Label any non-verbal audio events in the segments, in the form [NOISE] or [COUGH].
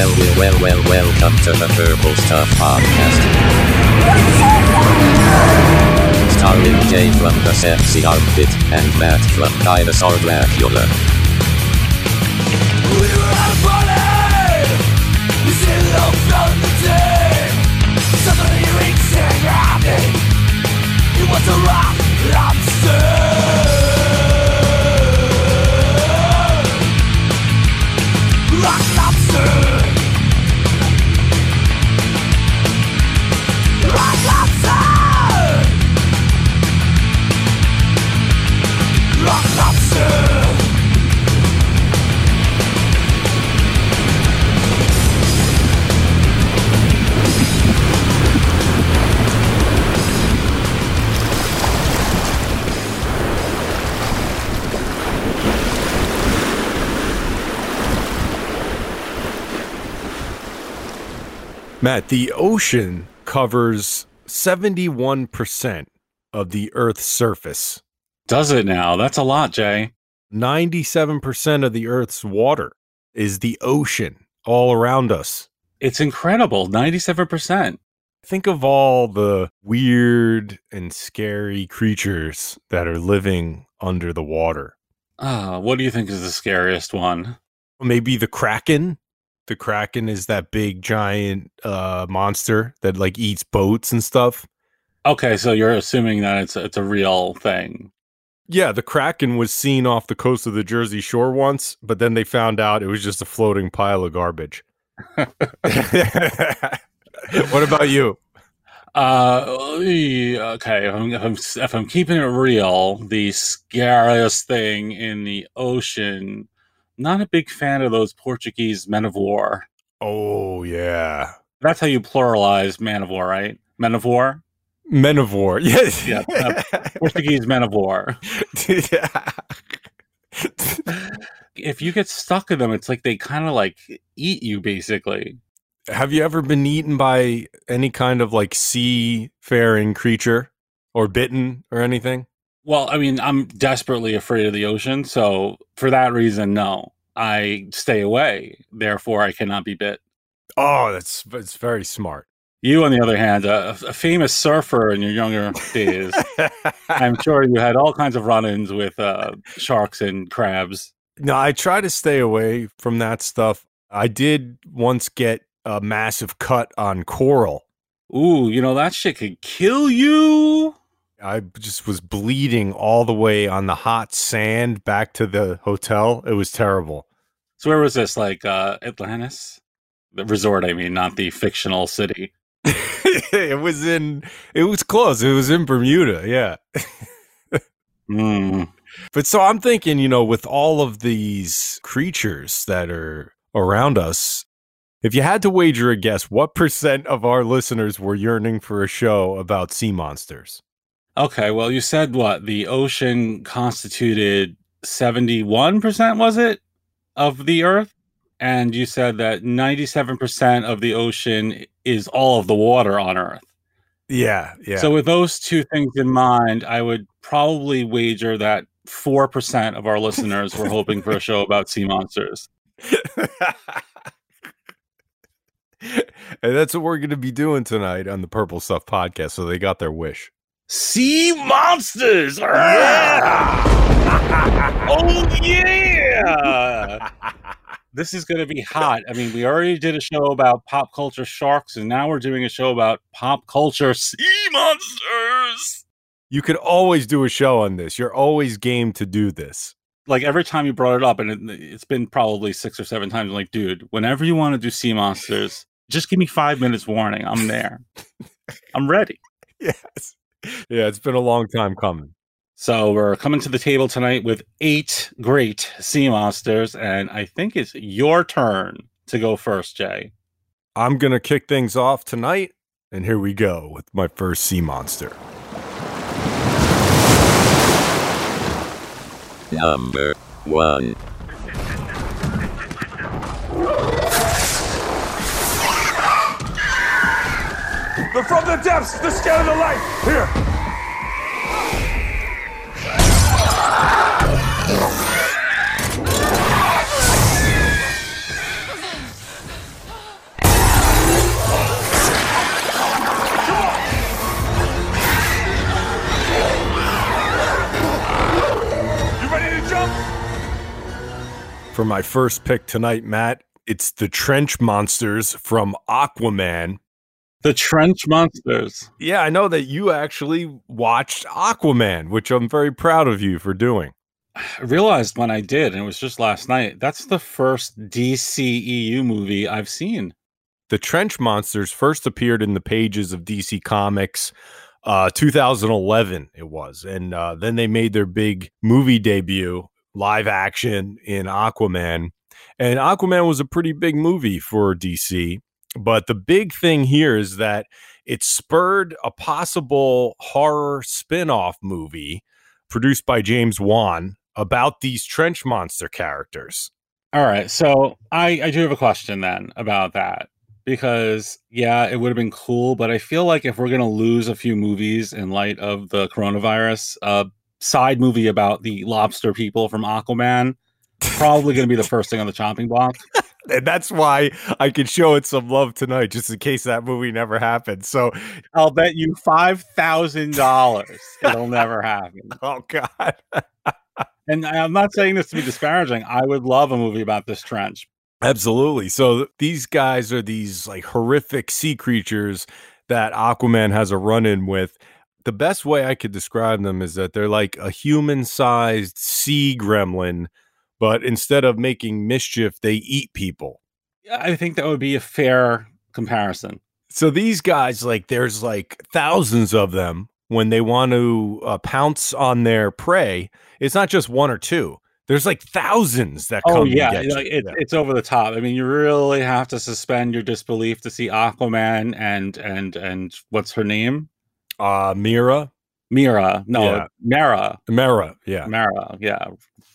well, well, well, well, welcome to the Purple Stuff Podcast. Starring Jay from the Sexy Armpit and Matt from Dinosaur Dracula. We were. Suddenly and. You want to rock lobster. Matt, the ocean covers 71% of the Earth's surface. Does it now? That's a lot, Jay. 97% of the Earth's water is the ocean all around us. It's incredible. 97%. Think of all the weird and scary creatures that are living under the water. Ah, what do you think is the scariest one? Maybe the Kraken. The Kraken is that big giant uh, monster that like eats boats and stuff. Okay, so you're assuming that it's it's a real thing. Yeah, the Kraken was seen off the coast of the Jersey Shore once, but then they found out it was just a floating pile of garbage. [LAUGHS] what about you? [LAUGHS] Uh, okay. If I'm, if I'm if I'm keeping it real, the scariest thing in the ocean. Not a big fan of those Portuguese men of war. Oh yeah, That's how you pluralize man of war, right? Men of war. Men of War. [LAUGHS] Yes. Yeah, uh, Portuguese men of war. [LAUGHS] yeah. If you get stuck in them, it's like they kind of like eat you, basically. Have you ever been eaten by any kind of like seafaring creature or bitten or anything? Well, I mean, I'm desperately afraid of the ocean, so for that reason, no. I stay away. Therefore, I cannot be bit. Oh, that's that's very smart. You, on the other hand, a, a famous surfer in your younger days, [LAUGHS] I'm sure you had all kinds of run-ins with uh, sharks and crabs. No, I try to stay away from that stuff. I did once get a massive cut on coral. Ooh, you know that shit could kill you. I just was bleeding all the way on the hot sand back to the hotel. It was terrible. So where was this? Like uh, Atlantis, the resort? I mean, not the fictional city. [LAUGHS] it was in it was close. It was in Bermuda, yeah. Hmm. But so I'm thinking, you know, with all of these creatures that are around us, if you had to wager a guess, what percent of our listeners were yearning for a show about sea monsters? Okay, well, you said what? The ocean constituted 71%, was it, of the Earth? And you said that 97% of the ocean is all of the water on Earth. Yeah, yeah. So, with those two things in mind, I would probably wager that 4% of our listeners were hoping for a show about sea monsters. [LAUGHS] and that's what we're going to be doing tonight on the Purple Stuff podcast. So they got their wish. Sea monsters! [LAUGHS] Yeah. [LAUGHS] oh, yeah! this is going to be hot. I mean, we already did a show about pop culture sharks, and now we're doing a show about pop culture sea monsters. You could always do a show on this. You're always game to do this. Like every time you brought it up, and it, it's been probably six or seven times. I'm like, dude, whenever you want to do sea monsters, just give me five minutes warning. I'm there. [LAUGHS] I'm ready. Yes. Yeah, it's been a long time coming. So we're coming to the table tonight with eight great sea monsters, and I think it's your turn to go first, Jay. I'm going to kick things off tonight, and here we go with my first sea monster. Number one. From the depths, the scan of the light! Here! You ready to jump? For my first pick tonight, Matt, it's the Trench Monsters from Aquaman the Trench Monsters. Yeah, I know that you actually watched Aquaman, which I'm very proud of you for doing. I realized when I did, and it was just last night, that's the first DCEU movie I've seen. The Trench Monsters first appeared in the pages of DC Comics uh 2011 it was and uh then they made their big movie debut live action in Aquaman and Aquaman was a pretty big movie for DC but the big thing here is that it spurred a possible horror spin-off movie produced by James Wan about these trench monster characters. All right. So I, I do have a question then about that because, yeah, it would have been cool. But I feel like if we're going to lose a few movies in light of the coronavirus, a side movie about the lobster people from Aquaman, probably going to be the first thing on the chopping block. [LAUGHS] And that's why I could show it some love tonight, just in case that movie never happens. So I'll bet you $5,000 it'll never happen. [LAUGHS] Oh God. [LAUGHS] And I'm not saying this to be disparaging. I would love a movie about this trench. Absolutely. So these guys are these like horrific sea creatures that Aquaman has a run in with. The best way I could describe them is that they're like a human sized sea gremlin, but instead of making mischief, they eat people. I think that would be a fair comparison. So these guys, like, there's like thousands of them when they want to uh, pounce on their prey. It's not just one or two. There's like thousands that come. Oh yeah, get you know, it, Yeah. it's over the top. I mean, you really have to suspend your disbelief to see Aquaman and and and what's her name? uh, Mira, Mira. No, Yeah. Mara. Mera. Yeah, Mara. Yeah,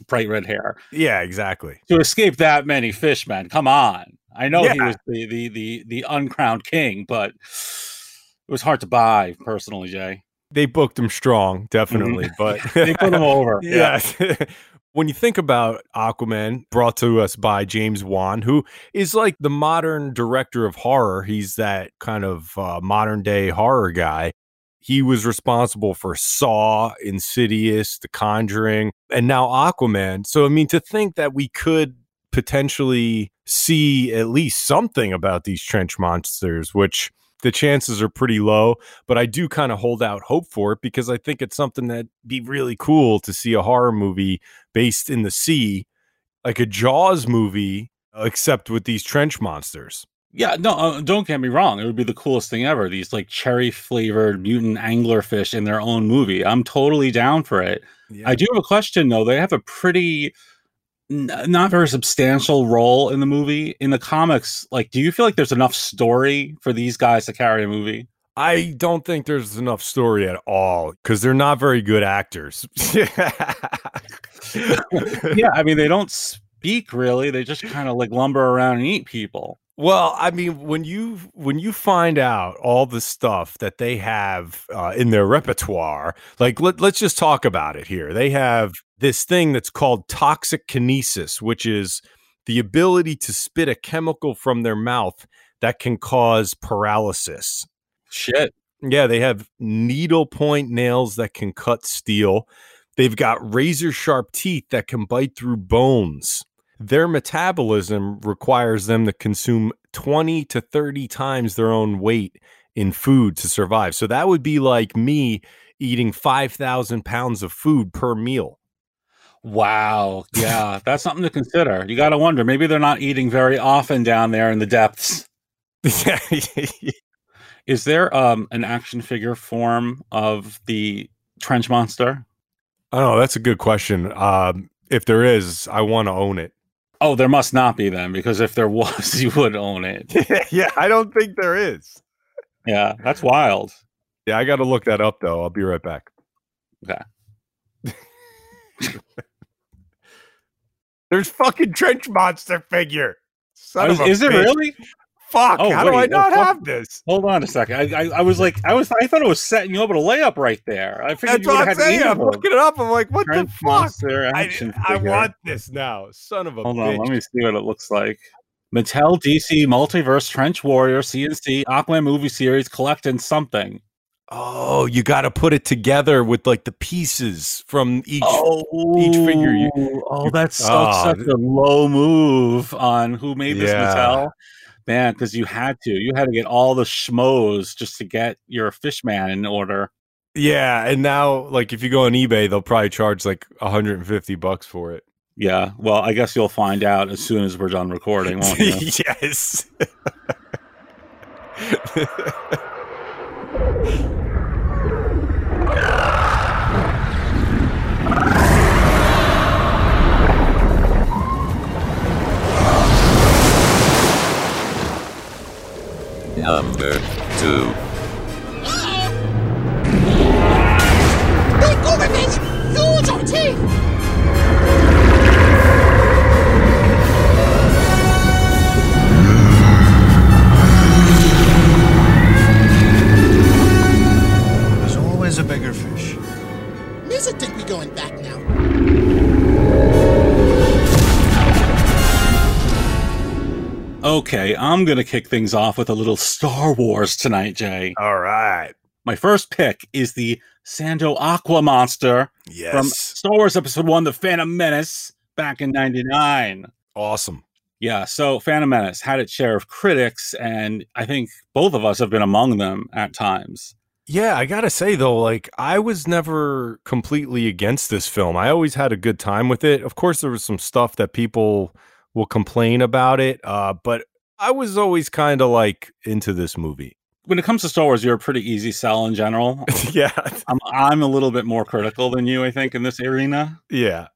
bright red hair. yeah, exactly. To escape that many fishmen, come on. I know he was the the the the uncrowned king, but it was hard to buy personally, Jay. They booked him strong, definitely, but Mm-hmm. [LAUGHS] They put him over. [LAUGHS] Yeah. Yes. [LAUGHS] when you think about Aquaman, brought to us by James Wan, who is like the modern director of horror, he's that kind of uh, modern day horror guy. He was responsible for Saw, Insidious, The Conjuring, and now Aquaman. So, I mean, to think that we could potentially see at least something about these trench monsters, which the chances are pretty low, but I do kind of hold out hope for it because I think it's something that'd be really cool to see a horror movie based in the sea, like a Jaws movie, except with these trench monsters. Yeah, no, uh, don't get me wrong. It would be the coolest thing ever. These like cherry flavored mutant anglerfish in their own movie. I'm totally down for it. I do have a question though. They have a pretty n- not very substantial role in the movie. In the comics, like, do you feel like there's enough story for these guys to carry a movie? I don't think there's enough story at all because they're not very good actors. [LAUGHS] yeah, I mean, they don't speak really. They just kind of like lumber around and eat people. Well, I mean, when you when you find out all the stuff that they have uh, in their repertoire, like let, let's just talk about it here. They have this thing that's called toxic kinesis, which is the ability to spit a chemical from their mouth that can cause paralysis. Shit. Yeah, they have needle point nails that can cut steel. They've got razor sharp teeth that can bite through bones. Their metabolism requires them to consume 20 to 30 times their own weight in food to survive. So that would be like me eating 5,000 pounds of food per meal. Wow. Yeah, [LAUGHS] that's something to consider. You got to wonder. Maybe they're not eating very often down there in the depths. Yeah. [LAUGHS] Is there um an action figure form of the trench monster? oh, that's a good question. Um, if there is, I want to own it. Oh, there must not be then, because if there [LAUGHS] was, you would own it. [LAUGHS] yeah, I don't think there is. Yeah, that's wild. Yeah, I got to look that up though. I'll be right back. Okay. [LAUGHS] There's fucking trench monster figure. Son Is, of a is it really? Fuck! Oh, how do I wait, not uh, have this? Hold on a second. I, I, I was like, I was, I thought it was setting you up with a layup right there. I figured That's you what I'm had saying. I'm looking it up. I'm like, what Trench the fuck? monster I, I want this now. Son of a Hold bitch. on, let me see what it looks like. Mattel DC Multiverse Trench Warrior CNC Aquaman movie series collecting something. Oh, you got to put it together with like the pieces from each. Oh, each figure you- oh, you- that's so, Oh, such th- a low move on who made this Yeah. Mattel. Man, because you had to, you had to get all the schmoes just to get your Fishman in order. Yeah, and now like if you go on eBay, they'll probably charge like 150 bucks for it. Yeah, well, I guess you'll find out as soon as we're done recording, won't you? [LAUGHS] yes. [LAUGHS] Number 2. Okay, I'm going to kick things off with a little Star Wars tonight, Jay. All right. My first pick is the Sando Aqua Monster Yes. from Star Wars Episode 1, The Phantom Menace, back in 99. awesome. Yeah, so Phantom Menace had its share of critics, and I think both of us have been among them at times. Yeah, I gotta say though, like I was never completely against this film. I always had a good time with it. Of course, there was some stuff that people will complain about it, uh, but I was always kind of like into this movie. When it comes to Star Wars, you're a pretty easy sell in general. [LAUGHS] yeah, I'm, I'm a little bit more critical than you, I think, in this arena. yeah,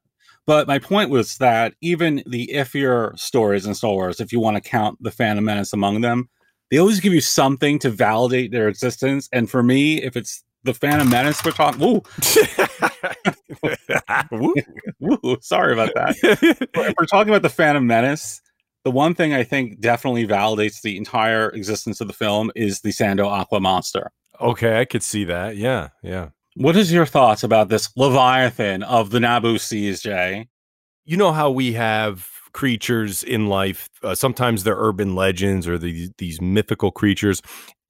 But my point was that even the iffier stories in Star Wars, if you want to count the Phantom Menace among them, they always give you something to validate their existence. And for me, if it's the Phantom Menace we're talking, woo, Woo. woo, sorry about that. [LAUGHS] if we're talking about the Phantom Menace, the one thing I think definitely validates the entire existence of the film is the Sando Aqua monster. okay, I could see that. Yeah, yeah. What is your thoughts about this Leviathan of the Naboo Seas, Jay? you know how we have creatures in life uh, sometimes they're urban legends or these these mythical creatures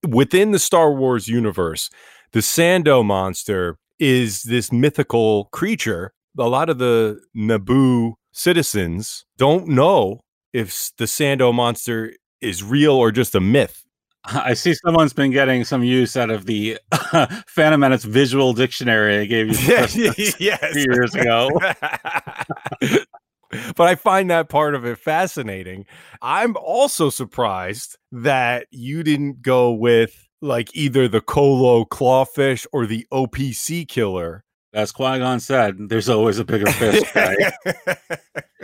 within the Star Wars universe the Sando monster is this mythical creature a lot of the Naboo citizens don't know if the Sando monster is real or just a myth I see someone's been getting some use out of the [LAUGHS] Phantom Menace visual dictionary I gave you [LAUGHS] yes [LAUGHS] few years ago. but I find that part of it fascinating. I'm also surprised that you didn't go with like either the Colo clawfish or the Opee sea killer. As Qui Gon said, there's always a bigger fish, [LAUGHS] guy.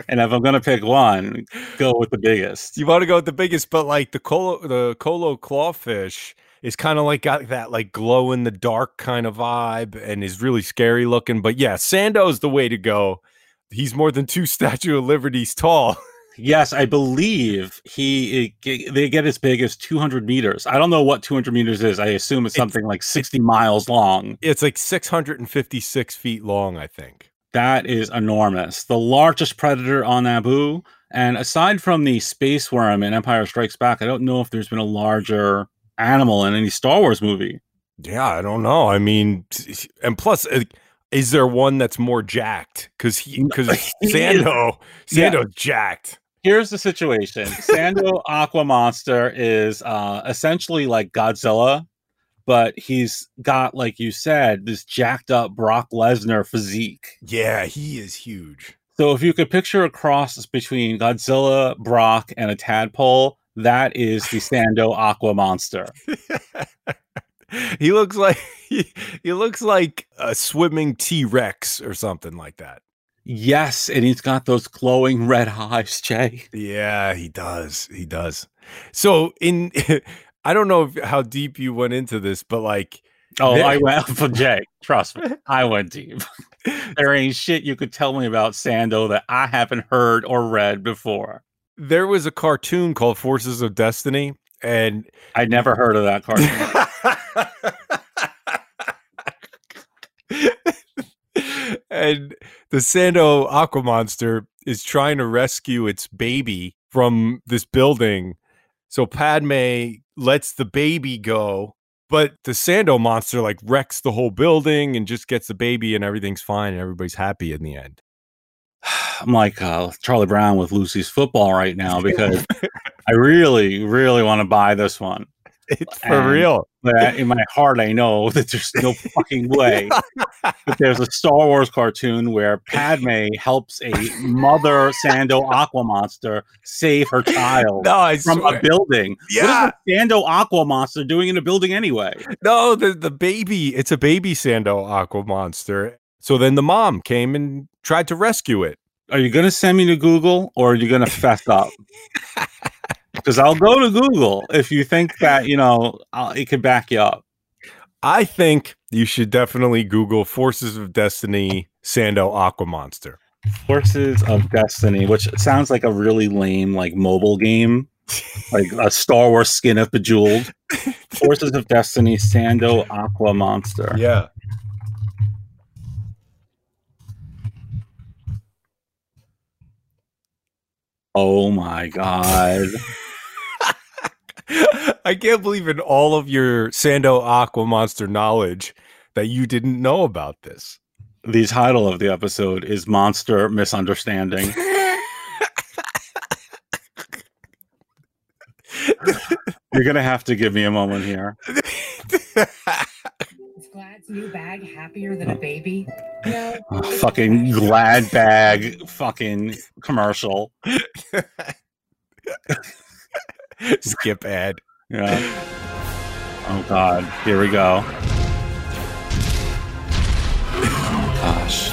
and if I'm going to pick one, go with the biggest. you want to go with the biggest, but like the Colo the Colo clawfish is kind of like got that like glow in the dark kind of vibe and is really scary looking. But yeah, Sando's the way to go. He's more than two [LAUGHS] Statue of Liberties tall. Yes, I believe he it, they get as big as 200 meters. I don't know what 200 meters is. I assume it's It's- something like 60 miles long. It's like 656 feet long, I think. That is enormous. The largest predator on Naboo. And aside from the space worm in Empire Strikes Back, I don't know if there's been a larger animal in any Star Wars movie. Yeah, I don't know. I mean, and plus, uh, is there one that's more jacked? Because he, because [LAUGHS] Sando is. Sando, Yeah. Jacked. Here's the situation [LAUGHS] Sando Aqua Monster is uh, essentially like Godzilla, but he's got, like you said, this jacked up Brock Lesnar physique. Yeah, he is huge. So if you could picture a cross between Godzilla, Brock, and a tadpole, that is the Sando Aqua Monster. [LAUGHS] he looks like [LAUGHS] he, he looks like a swimming T Rex or something like that. Yes, and he's got those glowing red [LAUGHS] eyes, Jay. Yeah, he does. He does. So in, [LAUGHS] I don't know how deep you went into this, but like, Oh, There- I went [LAUGHS] for Jay. Trust me, I went deep. there ain't shit you could tell me about Sando that I haven't heard or read before. there was a cartoon called Forces of Destiny, and I never heard of that cartoon. And the Sando Aqua Monster is trying to rescue its baby from this building. So Padme lets the baby go But the Sando monster like wrecks the whole building and just gets the baby, and everything's fine, and everybody's happy in the end. [SIGHS] I'm like uh, Charlie Brown with Lucy's football right now [LAUGHS] because I really, really want to buy this one. It's for And- real. But I- in my heart, I know [LAUGHS] that there's no fucking way that [LAUGHS] there's a Star Wars cartoon where Padme helps a mother Sando Aqua monster save her child No, from a building. Yeah. What is a Sando Aqua monster doing in a building anyway? No, the the baby, it's a baby Sando aqua monster. So then the mom came and tried to rescue it. Are you going to send me to Google or are you going to fess up? [LAUGHS] Because I'll go to Google if you think that, you know, I'll, it could back you up. I think you should definitely Google Forces of Destiny Sando Aqua Monster. Forces of Destiny, which sounds like a really lame, like mobile game, like a Star Wars skin of Bejeweled. [LAUGHS] Forces of Destiny, Sando Aqua Monster. Yeah. Oh my god! I can't believe in all of your Sando Aqua Monster knowledge that you didn't know about this. The title of the episode is Monster Misunderstanding. [LAUGHS] You're gonna have to give me a moment here. Is Glad's new bag happier than a baby? No. Oh, fucking glad bag, fucking commercial. [LAUGHS] [LAUGHS] Skip ad. Yeah. Oh god, here we go. Oh, gosh.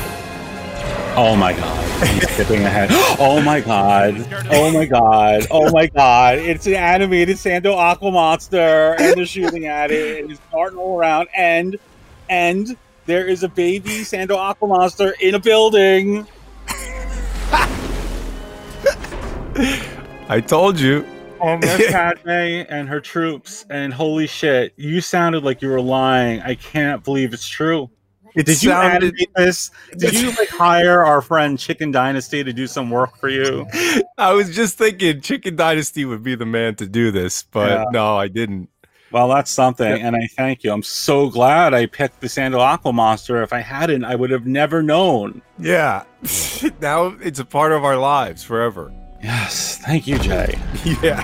Oh my god. I'm skipping ahead. [GASPS] Oh my god. Oh my god. Oh my god. It's an animated Sando Aqua monster and they're shooting at it and it's darting all around and and there is a baby Sando Aqua monster in a building. [LAUGHS] I told you. And [LAUGHS] there's Padme and her troops and holy shit, you sounded like you were lying. I can't believe it's true. It Did you sounded- animate this? Did you like hire our friend Chicken Dynasty to do some work for you? I was just thinking Chicken Dynasty would be the man to do this, but Yeah. no, I didn't. Well, that's something, and I thank you. I'm so glad I picked the Sando Aqua monster. If I hadn't, I would have never known. Yeah. [LAUGHS] now it's a part of our lives forever. Yes, thank you, Jay. [LAUGHS] Yeah.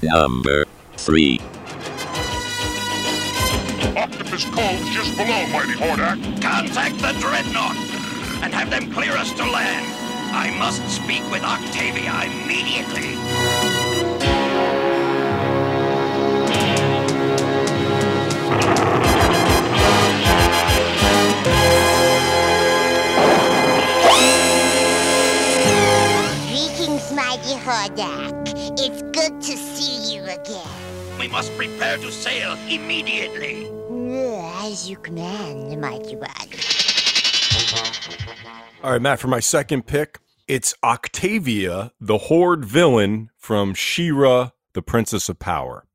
Number 3. Octopus Cove's just below, Mighty Hordak. Contact the Dreadnought and have them clear us to land. I must speak with Octavia immediately. Greetings, mighty Hordak. It's good to see you again. We must prepare to sail immediately. As you command, mighty one. All right, Matt, for my second pick, it's Octavia, the Horde villain from She-Ra, the Princess of Power.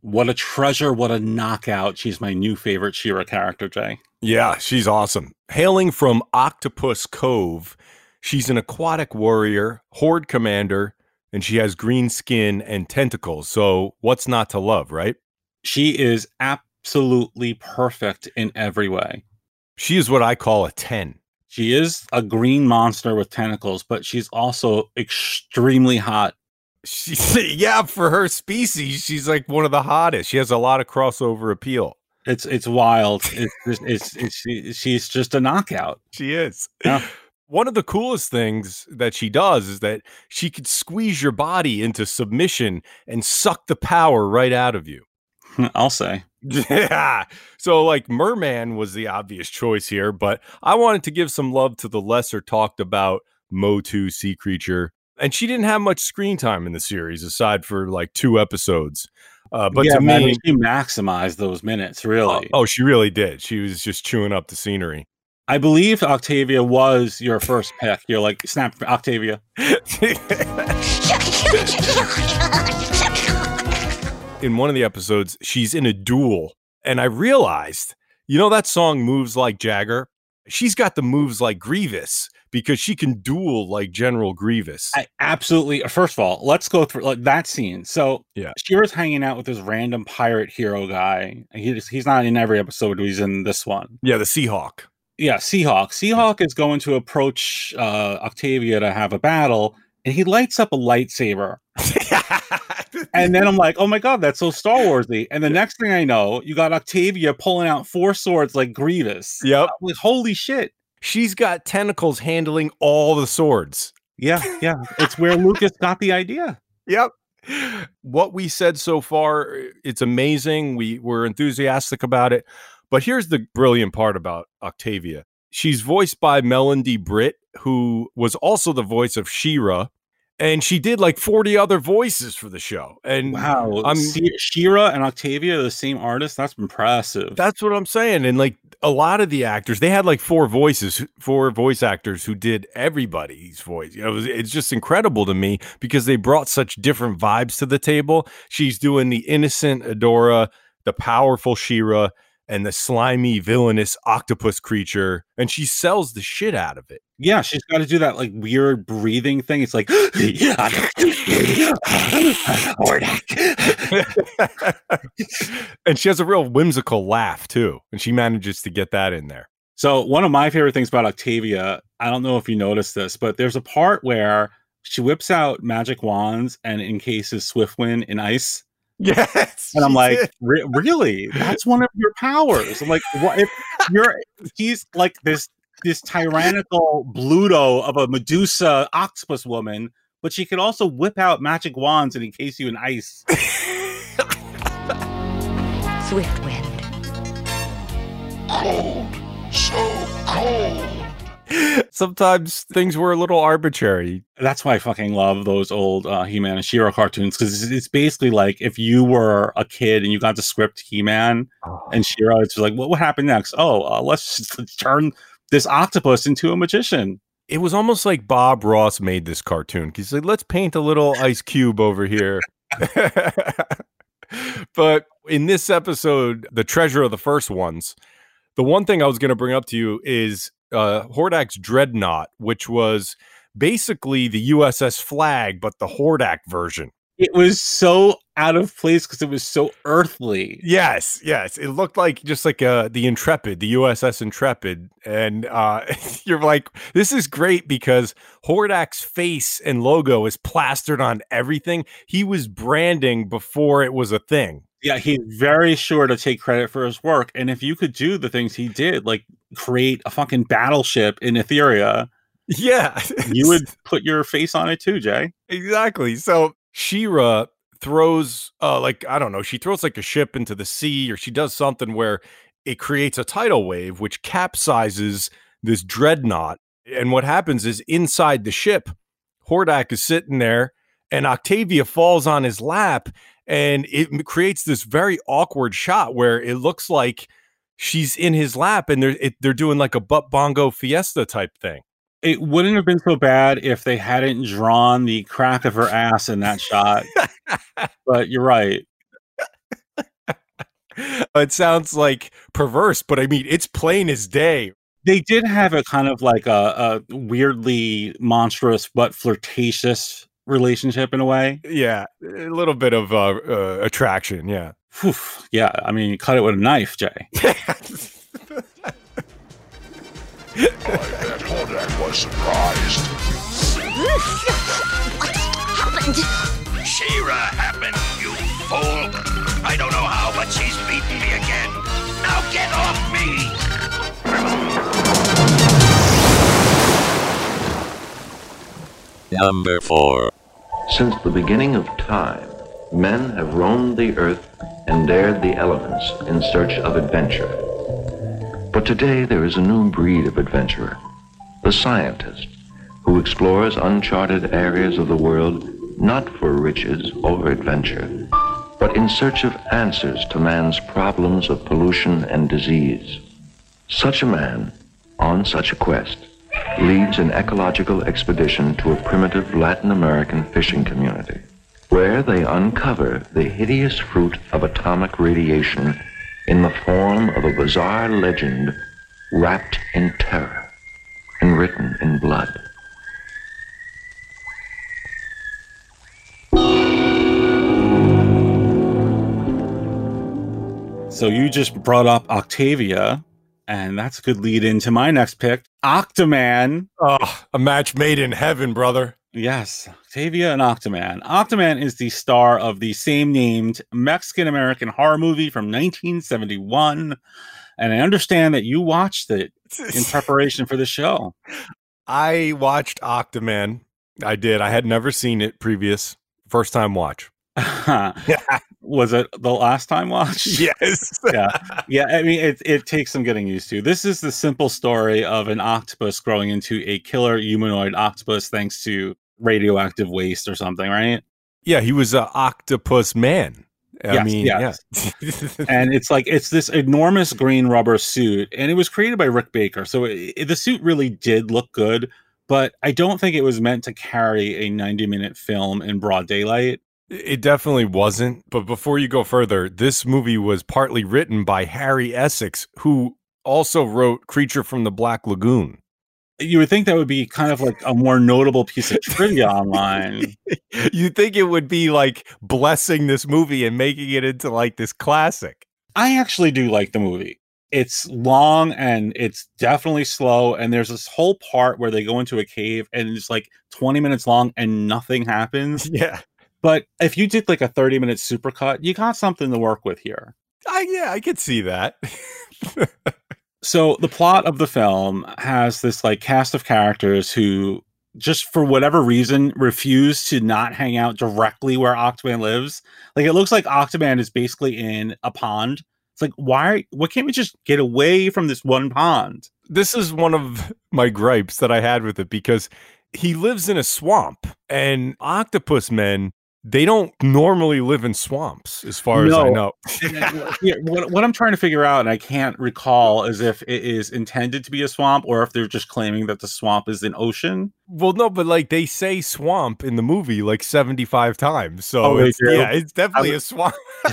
What a treasure! What a knockout! She's my new favorite She-Ra character, Jay. Yeah, she's awesome. Hailing from Octopus Cove, she's an aquatic warrior, horde commander, and she has green skin and tentacles. So, what's not to love, right? She is absolutely perfect in every way. She is what I call a 10. She is a green monster with tentacles, but she's also extremely hot. She, [LAUGHS] yeah, for her species, she's like one of the hottest. She has a lot of crossover appeal. It's it's wild. It's it's, it's, it's she, she's just a knockout. She is. Yeah. One of the coolest things that she does is that she could squeeze your body into submission and suck the power right out of you. [LAUGHS] I'll say. Yeah. So, like, Merman was the obvious choice here, but I wanted to give some love to the lesser talked about Motu sea creature. And she didn't have much screen time in the series aside for like two episodes. Uh, but yeah, to I me, mean, she maximized those minutes. Really, oh, she really did. She was just chewing up the scenery. I believe Octavia was your first pick. You're like snap Octavia. [LAUGHS] in one of the episodes, she's in a duel. And I realized, you know, that song Moves Like Jagger? She's got the moves like Grievous because she can duel like General Grievous. I absolutely. First of all, let's go through like that scene. So Yeah. She-Ra's hanging out with this random pirate hero guy. He, he's not in every episode. He's in this one. yeah, the Seahawk. Yeah, Seahawk. Seahawk is going to approach uh, Octavia to have a battle, and he lights up a lightsaber. [LAUGHS] and then I'm like, oh my god, that's so Star Warsy. And the next thing I know, you got Octavia pulling out four swords like Grievous. Yep. Like, holy shit. She's got tentacles handling all the swords. Yeah, yeah. It's where Lucas got the idea. Yep. What we said so far, it's amazing. We were enthusiastic about it. But here's the brilliant part about Octavia. She's voiced by Melendy Britt, who was also the voice of She-Ra, and she did like 40 other voices for the show. And Wow. I'm- She-Ra and Octavia are the same artist. That's impressive. That's what I'm saying. And like a lot of the actors, they had like four voices, four voice actors who did everybody's voice. You know, it was, it's just incredible to me because they brought such different vibes to the table. She's doing the innocent Adora, the powerful She-Ra, and the slimy, villainous octopus creature, and she sells the shit out of it. yeah, she's got to do that like weird breathing thing. It's like, [LAUGHS] and she has a real whimsical laugh too, and she manages to get that in there. So one of my favorite things about Octavia, I don't know if you noticed this, but there's a part where she whips out magic wands and encases Swiftwind in ice. [LAUGHS] Yes, And I'm like, "Re- really? That's one of your powers. I'm like, what if you're [LAUGHS] he's like this this tyrannical Bluto of a Medusa octopus woman, but she can also whip out magic wands and encase you in ice. [LAUGHS] Swiftwind. Cold. So cold. Sometimes things were a little arbitrary. That's why I fucking love those old uh, He-Man and She-Ra cartoons because it's, it's basically like if you were a kid and you got the script He-Man and She-Ra, it's like, what what happened next? Oh, uh, let's just turn this octopus into a magician. It was almost like Bob Ross made this cartoon. He's like, let's paint a little ice cube over here. [LAUGHS] but in this episode, the treasure of the first ones, the one thing I was going to bring up to you is uh, Hordak's Dreadnought, which was basically the USS Flagg, but the Hordak version. It was so out of place because it was so earthly. Yes, yes. It looked like just like uh, the Intrepid, the USS Intrepid. And uh, [LAUGHS] you're like, this is great because Hordak's face and logo is plastered on everything. He was branding before it was a thing. Yeah, he's very sure to take credit for his work. And if you could do the things he did, like create a fucking battleship in Etheria, Yeah. you would [LAUGHS] put your face on it too, Jay. Exactly. So She-Ra throws uh like I don't know, she throws like a ship into the sea or she does something where it creates a tidal wave which capsizes this dreadnought. And what happens is inside the ship, Hordak is sitting there and Octavia falls on his lap and it creates this very awkward shot where it looks like she's in his lap and they're it, they're doing like a butt bongo fiesta type thing. It wouldn't have been so bad if they hadn't drawn the crack of her ass in that shot. but you're right. [LAUGHS] it sounds like perverse, but I mean, it's plain as day. They did have a kind of like a, a weirdly monstrous but flirtatious relationship in a way. Yeah, a little bit of uh, uh, attraction. Yeah. Whew. Yeah, I mean, you cut it with a knife, Jay. [LAUGHS] I bet Hordak was surprised. what happened? She-Ra happened, you fool. I don't know how, but she's beaten me again. Now get off me! Number 4. Since the beginning of time, men have roamed the earth and dared the elements in search of adventure. But today there is a new breed of adventurer, the scientist, who explores uncharted areas of the world not for riches or adventure, but in search of answers to man's problems of pollution and disease. Such a man, on such a quest, leads an ecological expedition to a primitive Latin American fishing community. where they uncover the hideous fruit of atomic radiation in the form of a bizarre legend wrapped in terror and written in blood. So you just brought up Octavia, and that's a good lead into my next pick, Octaman. Oh, a match made in heaven, brother. Yes, Octavia and Octaman. Octaman is the star of the same named Mexican American horror movie from 1971. And I understand that you watched it in [LAUGHS] preparation for the show. I watched Octaman. I did. I had never seen it previous. First time watch. [LAUGHS] Was it the last time watch? [LAUGHS] Yes. [LAUGHS] yeah. Yeah. I mean, it, it takes some getting used to. This is the simple story of an octopus growing into a killer humanoid octopus thanks to radioactive waste or something, right? Yeah, he was an octopus man. I Yes, mean, yes. yeah. and it's like it's this enormous green rubber suit and it was created by rick baker so it, it- the suit really did look good but i don't think it was meant to carry a 90 minute film in broad daylight It definitely wasn't. But before you go further, this movie was partly written by Harry Essex, who also wrote Creature from the Black Lagoon. you would think that would be kind of like a more notable piece of trivia [LAUGHS] online You'd think it would be like blessing this movie and making it into like this classic. i actually do like the movie it's long and it's definitely slow and there's this whole part where they go into a cave and it's like 20 minutes long and nothing happens [LAUGHS] Yeah. But if you did like a 30 minute supercut you got something to work with here I, yeah, I could see that. so the plot of the film has this like cast of characters who just for whatever reason refuse to not hang out directly where Octaman lives. Like it looks like Octaman is basically in a pond. It's like why why can't we just get away from this one pond? this is one of my gripes that I had with it because he lives in a swamp and octopus men they don't normally live in swamps as far as I know. [LAUGHS] Yeah, what, what I'm trying to figure out, and I can't recall, is if it is intended to be a swamp or if they're just claiming that the swamp is an ocean. Well, no, but like they say swamp in the movie like 75 times. So Oh, it's, yeah, it's definitely a swamp. [LAUGHS]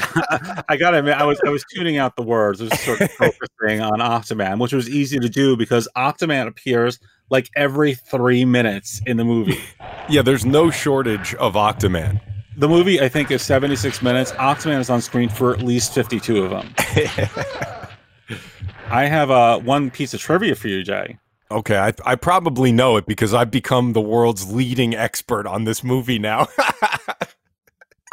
I gotta admit, I was I was tuning out the words. I was sort of [LAUGHS] focusing on Octaman, which was easy to do because Octaman appears like every three minutes in the movie. [LAUGHS] yeah, there's no shortage of Octaman. The movie, I think, is 76 minutes. Octaman is on screen for at least 52 of them. [LAUGHS] I have uh, one piece of trivia for you, Jay. Okay, I, I probably know it because I've become the world's leading expert on this movie now. [LAUGHS]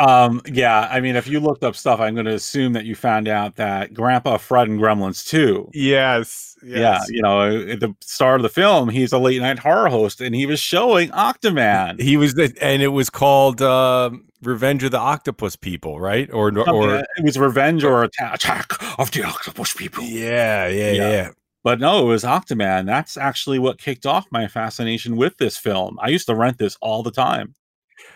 Um, yeah, I mean, if you looked up stuff, I'm going to assume that you found out that Grandpa Fred and Gremlins 2 yes, Yeah, you know, at the start of the film, he's a late night horror host, and he was showing Octaman. He was the, and it was called uh, Revenge of the Octopus People, right? Or Something or it was Revenge or Attack of the Octopus People. yeah, yeah, yeah, Yeah. But no, it was Octaman. That's actually what kicked off my fascination with this film. I used to rent this all the time.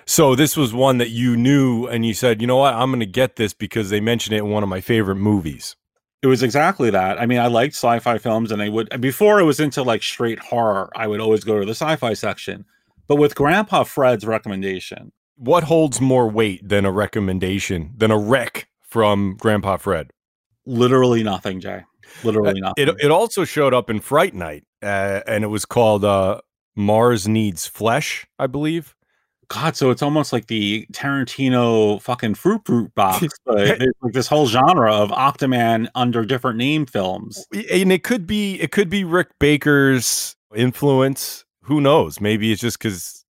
So this was one that you knew, and you said, you know what, I'm going to get this because they mentioned it in one of my favorite movies. It was exactly that. I mean, I liked sci-fi films, and I would before I was into like straight horror. I would always go to the sci-fi section. But with Grandpa Fred's recommendation, What holds more weight than a recommendation than a rec from Grandpa Fred? literally nothing, Jay. Literally nothing. It it also showed up in Fright Night, uh, and it was called uh, Mars Needs Flesh, I believe. God, so it's almost like the Tarantino fucking fruit fruit box, [LAUGHS] but there's like this whole genre of Octaman under different name films. and it could be it could be Rick Baker's influence. Who knows? Maybe it's just because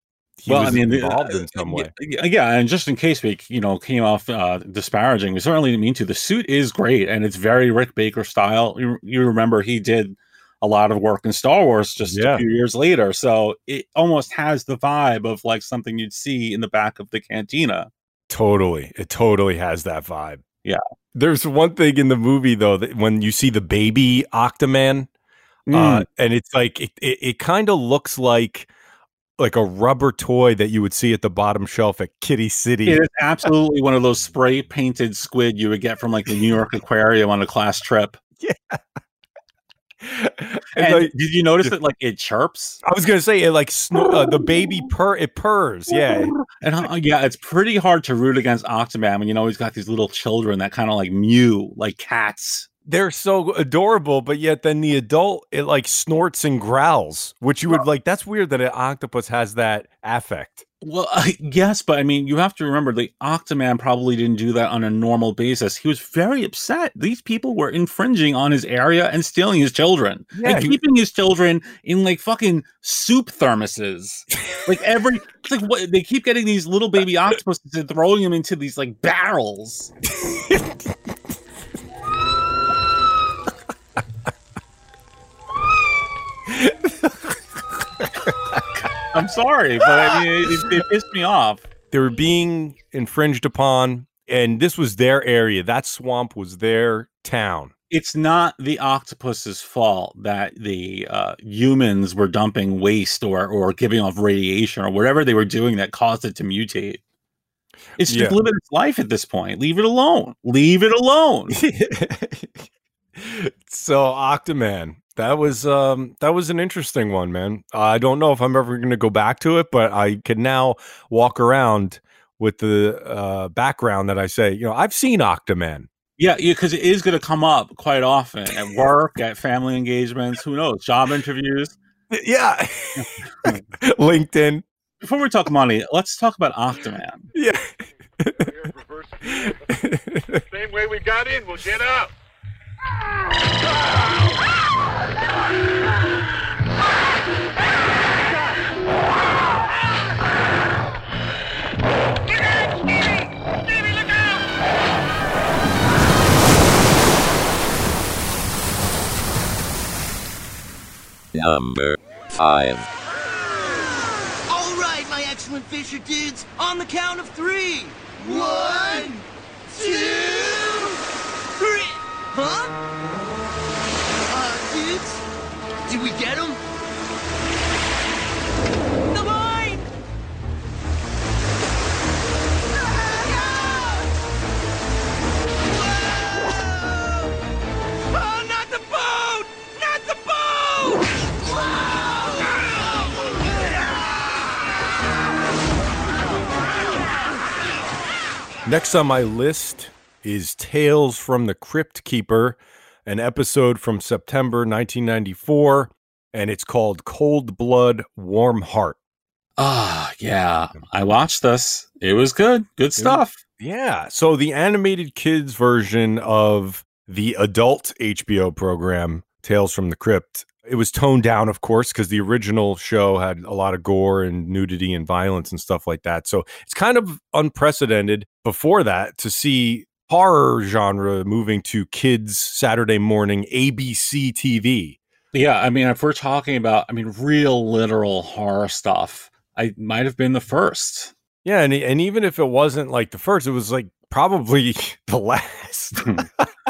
he well, was I mean, involved in some way. Yeah, yeah, and just in case we, you know, came off uh, disparaging, we certainly didn't mean to. The suit is great, and it's very Rick Baker style. You, you remember he did a lot of work in Star Wars just Yeah. a few years later, so it almost has the vibe of like something you'd see in the back of the cantina. Totally, it totally has that vibe. Yeah. There's one thing in the movie though that when you see the baby Octaman, uh, Mm. and it's like it, it, it kind of looks like like a rubber toy that you would see at the bottom shelf at Kiddie City. It is absolutely one of those spray painted squid you would get from like the New York [LAUGHS] Aquarium on a class trip. And [LAUGHS] like- did you notice that like it chirps? I was gonna say it like snor- uh, the baby purr. It purrs. Yeah. And uh, yeah, it's pretty hard to root against Octaman when you know he's got these little children that kind of like mew like cats. They're so adorable, but yet then the adult it like snorts and growls, which you would like. That's weird that an octopus has that affect. Well, uh, yes, but I mean, you have to remember the Octaman probably didn't do that on a normal basis. He was very upset. These people were infringing on his area and stealing his children Yeah, and he- keeping his children in like fucking soup thermoses. like every, it's like what they keep getting these little baby octopuses and throwing them into these like barrels. [LAUGHS] I'm sorry, but I mean, it, it, pissed me off. They were being infringed upon, and this was their area. That swamp was their town. it's not the octopus's fault that the uh, humans were dumping waste or or giving off radiation or whatever they were doing that caused it to mutate. It's just Yeah. living its life at this point. Leave it alone. Leave it alone. [LAUGHS] so Octaman, that was um that was an interesting one, man. I don't know if I'm ever going to go back to it, but I can now walk around with the uh, background that I say, you know, I've seen Octaman. yeah, because it is going to come up quite often at [LAUGHS] work, at family engagements. Who knows? Job interviews. Yeah, [LAUGHS] LinkedIn. Before we talk money, let's talk about Octaman. Yeah. Same way we got in, we'll get out. Number 5. All right, my excellent fisher dudes, on the count of three. One, two. Huh? Uh, dudes, did we get him? The line! Whoa! Oh, not the boat! Not the boat! Next on my list is Tales from the Crypt Keeper, an episode from September 1994, and it's called Cold Blood, Warm Heart. Ah, yeah. I watched this. It was good. Good stuff. Yeah. So the animated kids version of the adult HBO program, Tales from the Crypt, it was toned down, of course, because the original show had a lot of gore and nudity and violence and stuff like that. So it's kind of unprecedented before that to see horror genre moving to kids Saturday morning ABC TV. Yeah, I mean, if we're talking about, I mean, real literal horror stuff, I might have been the first. Yeah, and and even if it wasn't like the first, it was like probably [LAUGHS] the last. Hmm.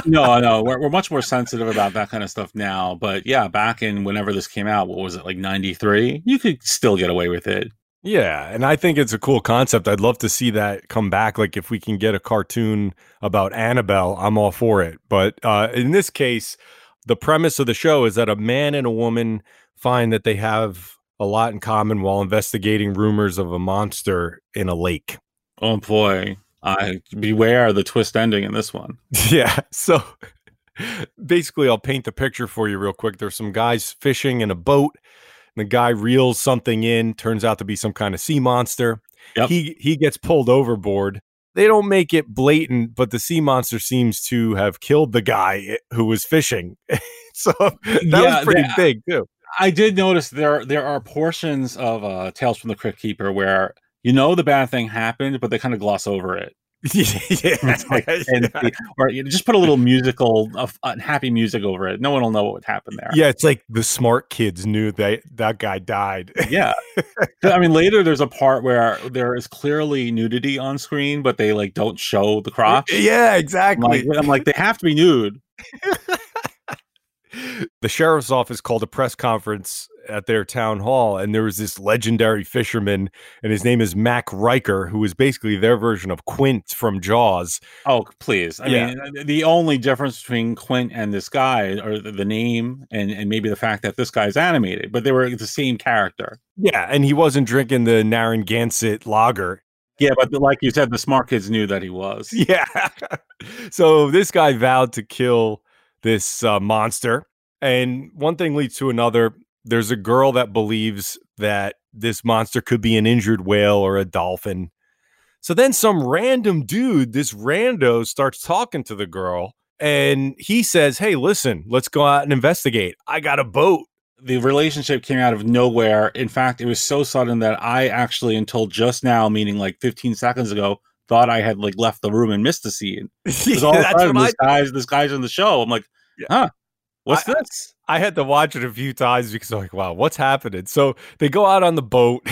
no, no, we're, we're much more sensitive about that kind of stuff now. But yeah, back in whenever this came out, what was it, like 93? You could still get away with it. Yeah, and I think it's a cool concept. I'd love to see that come back. Like if we can get a cartoon about Annabelle, I'm all for it. But uh, in this case, the premise of the show is that a man and a woman find that they have a lot in common while investigating rumors of a monster in a lake. Oh boy. I beware the twist ending in this one. [LAUGHS] Yeah. So basically, I'll paint the picture for you real quick. There's some guys fishing in a boat. The guy reels something in, turns out to be some kind of sea monster. Yep. He he gets pulled overboard. They don't make it blatant, but the sea monster seems to have killed the guy who was fishing. [LAUGHS] so that Yeah, was pretty that- big too. I did notice there there are portions of uh, Tales from the Crypt Keeper where you know the bad thing happened, but they kind of gloss over it. [LAUGHS] yeah, like- [LAUGHS] and- or you know, just put a little musical, uh, happy music over it. No one will know what would happen there. yeah, it's like the smart kids knew that that guy died. [LAUGHS] Yeah. I mean, later there's a part where there is clearly nudity on screen, but they like don't show the crotch. yeah, I'm exactly. like, I'm like, they have to be nude. the sheriff's office called a press conference at their town hall, and there was this legendary fisherman, and his name is Mac Riker, who is basically their version of Quint from Jaws. Oh, please. I Yeah. mean, uh, the only difference between Quint and this guy are the, the name and, and maybe the fact that this guy's animated, but they were the same character. Yeah, and he wasn't drinking the Narragansett lager. Yeah, but like you said, the smart kids knew that he was. [LAUGHS] Yeah. so this guy vowed to kill this uh, monster. And one thing leads to another. There's a girl that believes that this monster could be an injured whale or a dolphin. So then some random dude, this rando, starts talking to the girl. And he says, Hey, listen, let's go out and investigate. I got a boat. The relationship came out of nowhere. In fact, it was so sudden that I actually, until just now, meaning like 15 seconds ago, thought I had like left the room and missed the scene. [LAUGHS] Because all of a That's sudden, what this guy's this guy's in the show. I'm like, huh, what's I- this? I had to watch it a few times because I'm like, wow, what's happening? So they go out on the boat.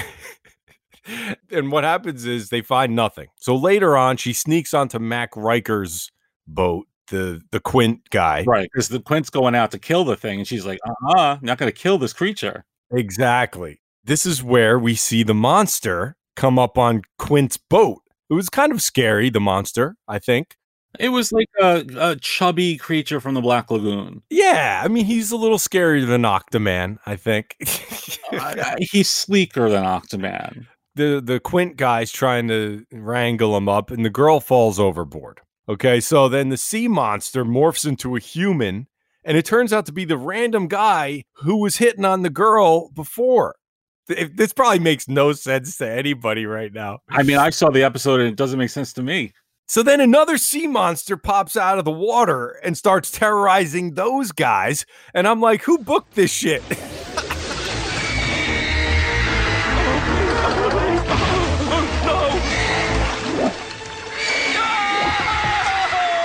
[LAUGHS] and what happens is they find nothing. So later on, she sneaks onto Mac Riker's boat, the the Quint guy. Right, because the Quint's going out to kill the thing, and she's like, uh uh not going to kill this creature. Exactly. This is where we see the monster come up on Quint's boat. It was kind of scary, the monster, I think. It was like a, a chubby creature from the Black Lagoon. Yeah, I mean, he's a little scarier than Octaman, I think. Uh, [LAUGHS] he's sleeker than Octaman. the the Quint guy's trying to wrangle him up, and the girl falls overboard. Okay, so then the sea monster morphs into a human, and it turns out to be the random guy who was hitting on the girl before. This probably makes no sense to anybody right now. I mean, I saw the episode and it doesn't make sense to me. So then another sea monster pops out of the water and starts terrorizing those guys, and I'm like, who booked this shit? [LAUGHS]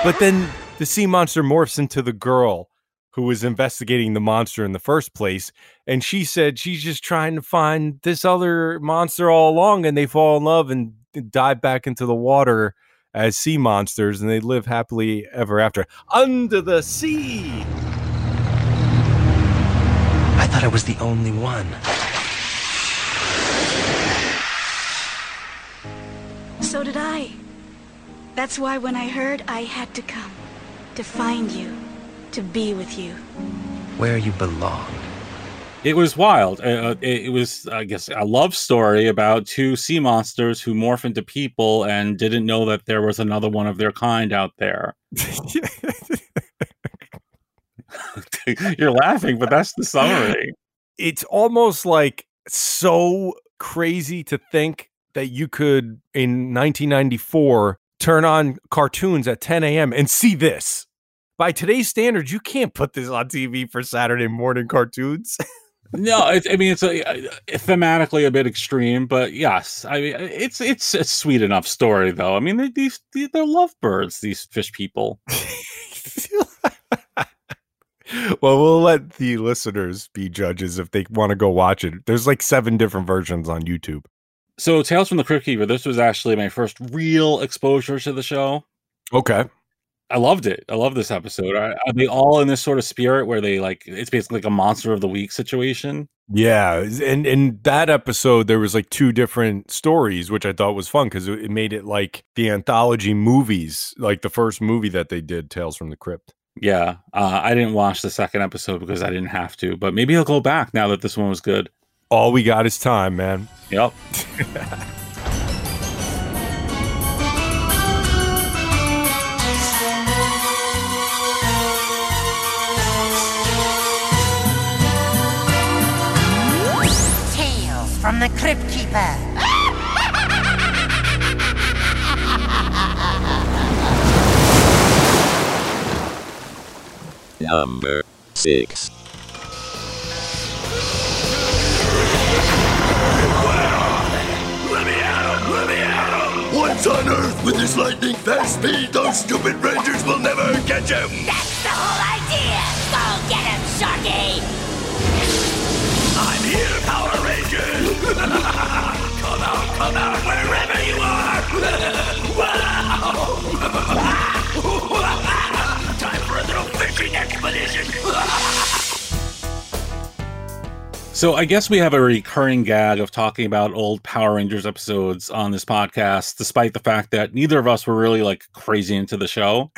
But then the sea monster morphs into the girl who was investigating the monster in the first place. And she said she's just trying to find this other monster all along. And they fall in love and dive back into the water as sea monsters. And they live happily ever after under the sea. I thought I was the only one. So did I. That's why when I heard, I had to come. To find you. To be with you. Where you belong. It was wild. Uh, it, it was, I guess, a love story about two sea monsters who morph into people and didn't know that there was another one of their kind out there. [LAUGHS] You're laughing, but that's the summary. It's almost like so crazy to think that you could, in 1994, turn on cartoons at 10 a.m. and see this. By today's standards, you can't put this on TV for Saturday morning cartoons. [LAUGHS] No, it, I mean it's a, uh, thematically a bit extreme, but yes, I mean it's it's a sweet enough story though. I mean they, these they're lovebirds, these fish people. [LAUGHS] well, we'll let the listeners be judges if they want to go watch it. There's like seven different versions on YouTube. So Tales from the Crypt Keeper, this was actually my first real exposure to the show. Okay. I loved it. I love this episode. Are, are they all in this sort of spirit where they like it's basically like a monster of the week situation? Yeah, and in that episode there was like two different stories, which I thought was fun because it made it like the anthology movies, like the first movie that they did, Tales from the Crypt. Yeah, uh, I didn't watch the second episode because I didn't have to, but maybe I'll go back now that this one was good. All we got is time, man. Yep. [LAUGHS] Tales from the Crypt Keeper. Number 6. Let me out! Let me out! Once on Earth with his lightning fast speed, those stupid rangers will never catch him! That's the whole idea! Go get him, Sharky! I'm here, Power Rangers! come out, come out, wherever you are! wow! [LAUGHS] Time for a little fishing expedition! [LAUGHS] So I guess we have a recurring gag of talking about old Power Rangers episodes on this podcast, despite the fact that neither of us were really like crazy into the show. [LAUGHS]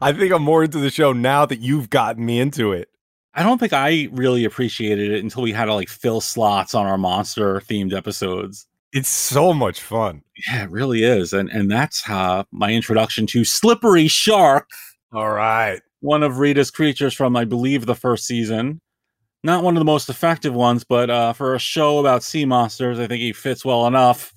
I think I'm more into the show now that you've gotten me into it. I don't think I really appreciated it until we had to like fill slots on our monster themed episodes. It's so much fun. Yeah, it really is. And and that's uh, my introduction to Slippery Shark, All right. one of Rita's creatures from I believe the first season. Not one of the most effective ones, but uh, for a show about sea monsters, I think he fits well enough.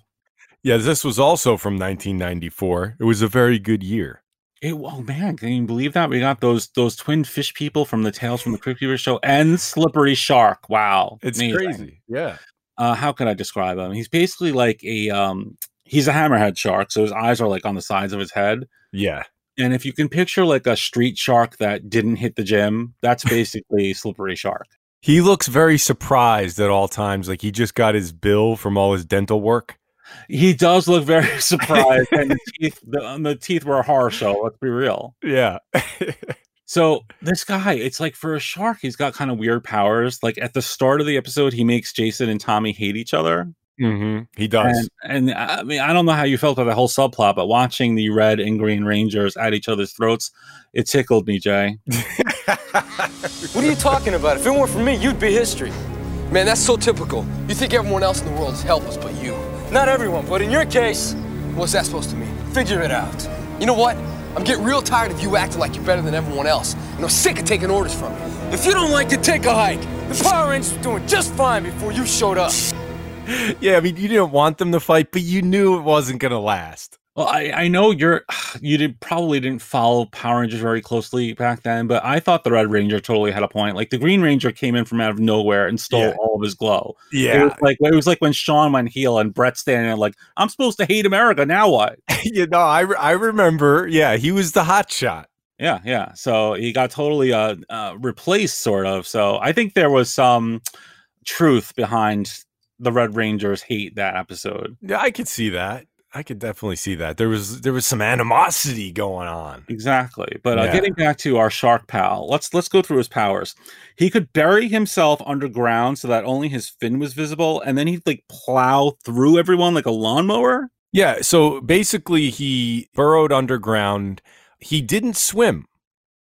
Yeah, this was also from 1994. It was a very good year. It, oh man, can you believe that we got those those twin fish people from the Tales from the Crypt Keeper show and Slippery Shark? Wow, It's amazing. crazy. Yeah. Uh, how can I describe him? He's basically like a um, he's a hammerhead shark, so his eyes are like on the sides of his head. Yeah. And if you can picture like a street shark that didn't hit the gym, that's [LAUGHS] basically Slippery Shark. He looks very surprised at all times, like he just got his bill from all his dental work. He does look very [LAUGHS] surprised, and the teeth the, and the teeth were a horror show. Let's be real. Yeah. So this guy, it's like for a shark, he's got kind of weird powers. Like at the start of the episode, he makes Jason and Tommy hate each other. hmm He does. And, and I mean, I don't know how you felt about the whole subplot, but watching the red and green rangers at each other's throats, it tickled me, Jay. [LAUGHS] What are you talking about? If it weren't for me, you'd be history. Man, that's so typical. You think everyone else in the world is helpless but you. Not everyone, but in your case, what's that supposed to mean? Figure it out. You know what? I'm getting real tired of you acting like you're better than everyone else. And I'm sick of taking orders from you. If you don't like to take a hike, the Power Rangers were doing just fine before you showed up. [LAUGHS] yeah, I mean, you didn't want them to fight, but you knew it wasn't going to last. Well, I, I know you're [SIGHS] you did probably didn't follow Power Rangers very closely back then, but I thought the Red Ranger totally had a point. Like the Green Ranger came in from out of nowhere and stole Yeah. all of his glow. It Yeah. was like it was like when Sean went heel and Brett standing there like, I'm supposed to hate America. Now what? [LAUGHS] you know, I, I remember. Yeah, he was the hot shot. Yeah, yeah. So he got totally uh, uh replaced, sort of. So I think there was some truth behind the Red Rangers hate that episode. Yeah, I could see that. I could definitely see that. There was there was some animosity going on. Exactly. But uh, Yeah. getting back to our shark pal, let's let's go through his powers. He could bury himself underground so that only his fin was visible, and then he'd like plow through everyone like a lawnmower. Yeah, so basically he burrowed underground. He didn't swim.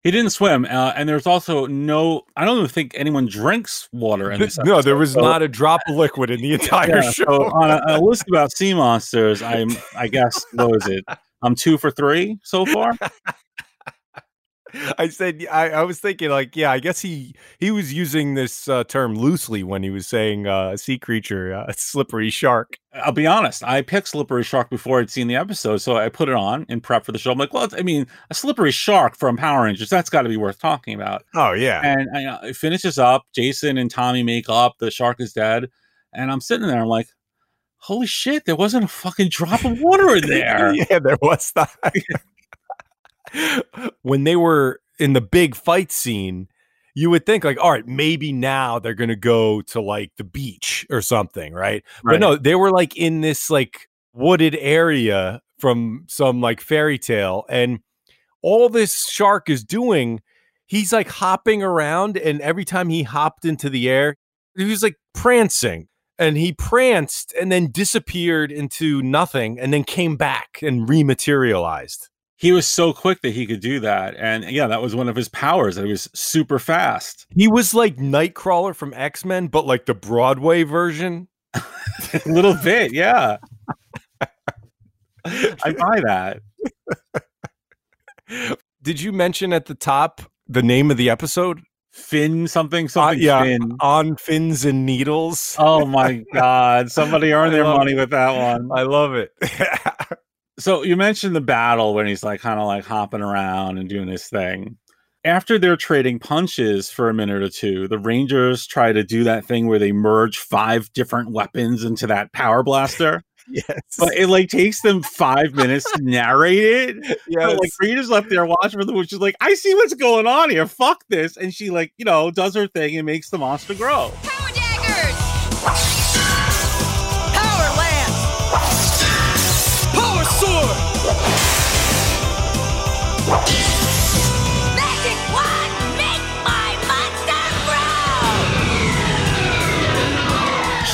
He didn't swim, uh, and there's also no. I don't even think anyone drinks water in this. no, there was so- not a drop of liquid in the [LAUGHS] entire Yeah, show. so on a, a list about sea monsters, I'm I guess what was it? I'm two for three so far. [LAUGHS] [LAUGHS] I said I, I was thinking like yeah I guess he he was using this uh, term loosely when he was saying uh, sea creature uh, [LAUGHS] slippery shark. I'll be honest. I picked Slippery Shark before I'd seen the episode, so I put it on in prep for the show. I'm like, well, I mean, a Slippery Shark from Power Rangers, that's got to be worth talking about. Oh yeah, And I, uh, it finishes up. Jason and Tommy make up. The shark is dead, and I'm sitting there. I'm like, holy shit! There wasn't a fucking drop of water in [LAUGHS] there. yeah, there was that. When they were in the big fight scene, you would think like, all right, maybe now they're gonna go to like the beach or something, right? But no, they were like in this like wooded area from some like fairy tale, and all this shark is doing, he's like hopping around, and every time he hopped into the air, he was like prancing. And he pranced and then disappeared into nothing and then came back and rematerialized. He was so quick that he could do that, and yeah, that was one of his powers. That he was super fast. He was like Nightcrawler from X Men, but like the Broadway version. [LAUGHS] a little bit, yeah. I buy that. Did you mention at the top the name of the episode? Finn something Uh, something. yeah, fin. on fins and needles. Oh my god! Somebody earned [LAUGHS] their money it. with that one. I love it. [LAUGHS] So you mentioned the battle when he's like kind of like hopping around and doing his thing. After they're trading punches for a minute or two, the Rangers try to do that thing where they merge five different weapons into that power blaster. [LAUGHS] yes. But it like takes them five minutes to narrate it. [LAUGHS] Yeah. Like Rita's left there watching for them, which is like, I see what's going on here. Fuck this. And she like, you know, does her thing and makes the monster grow.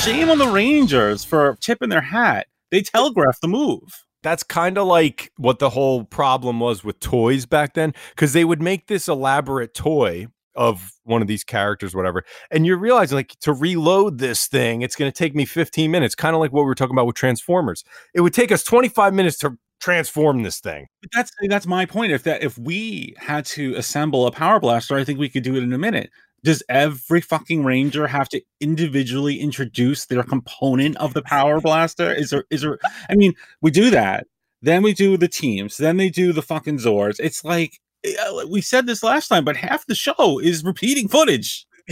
Shame on the Rangers for tipping their hat. They telegraphed the move. That's kind of like what the whole problem was with toys back then, because they would make this elaborate toy of one of these characters, whatever, and you're realizing like to reload this thing, it's going to take me 15 minutes, kind of like what we were talking about with Transformers. It would take us 25 minutes to transform this thing. But that's that's my point. If that if we had to assemble a power blaster, I think we could do it in a minute. Does every fucking ranger have to individually introduce their component of the power blaster? Is there is there I mean, we do that. Then we do the teams. Then they do the fucking Zords. It's like uh, we said this last time, but half the show is repeating footage. [LAUGHS]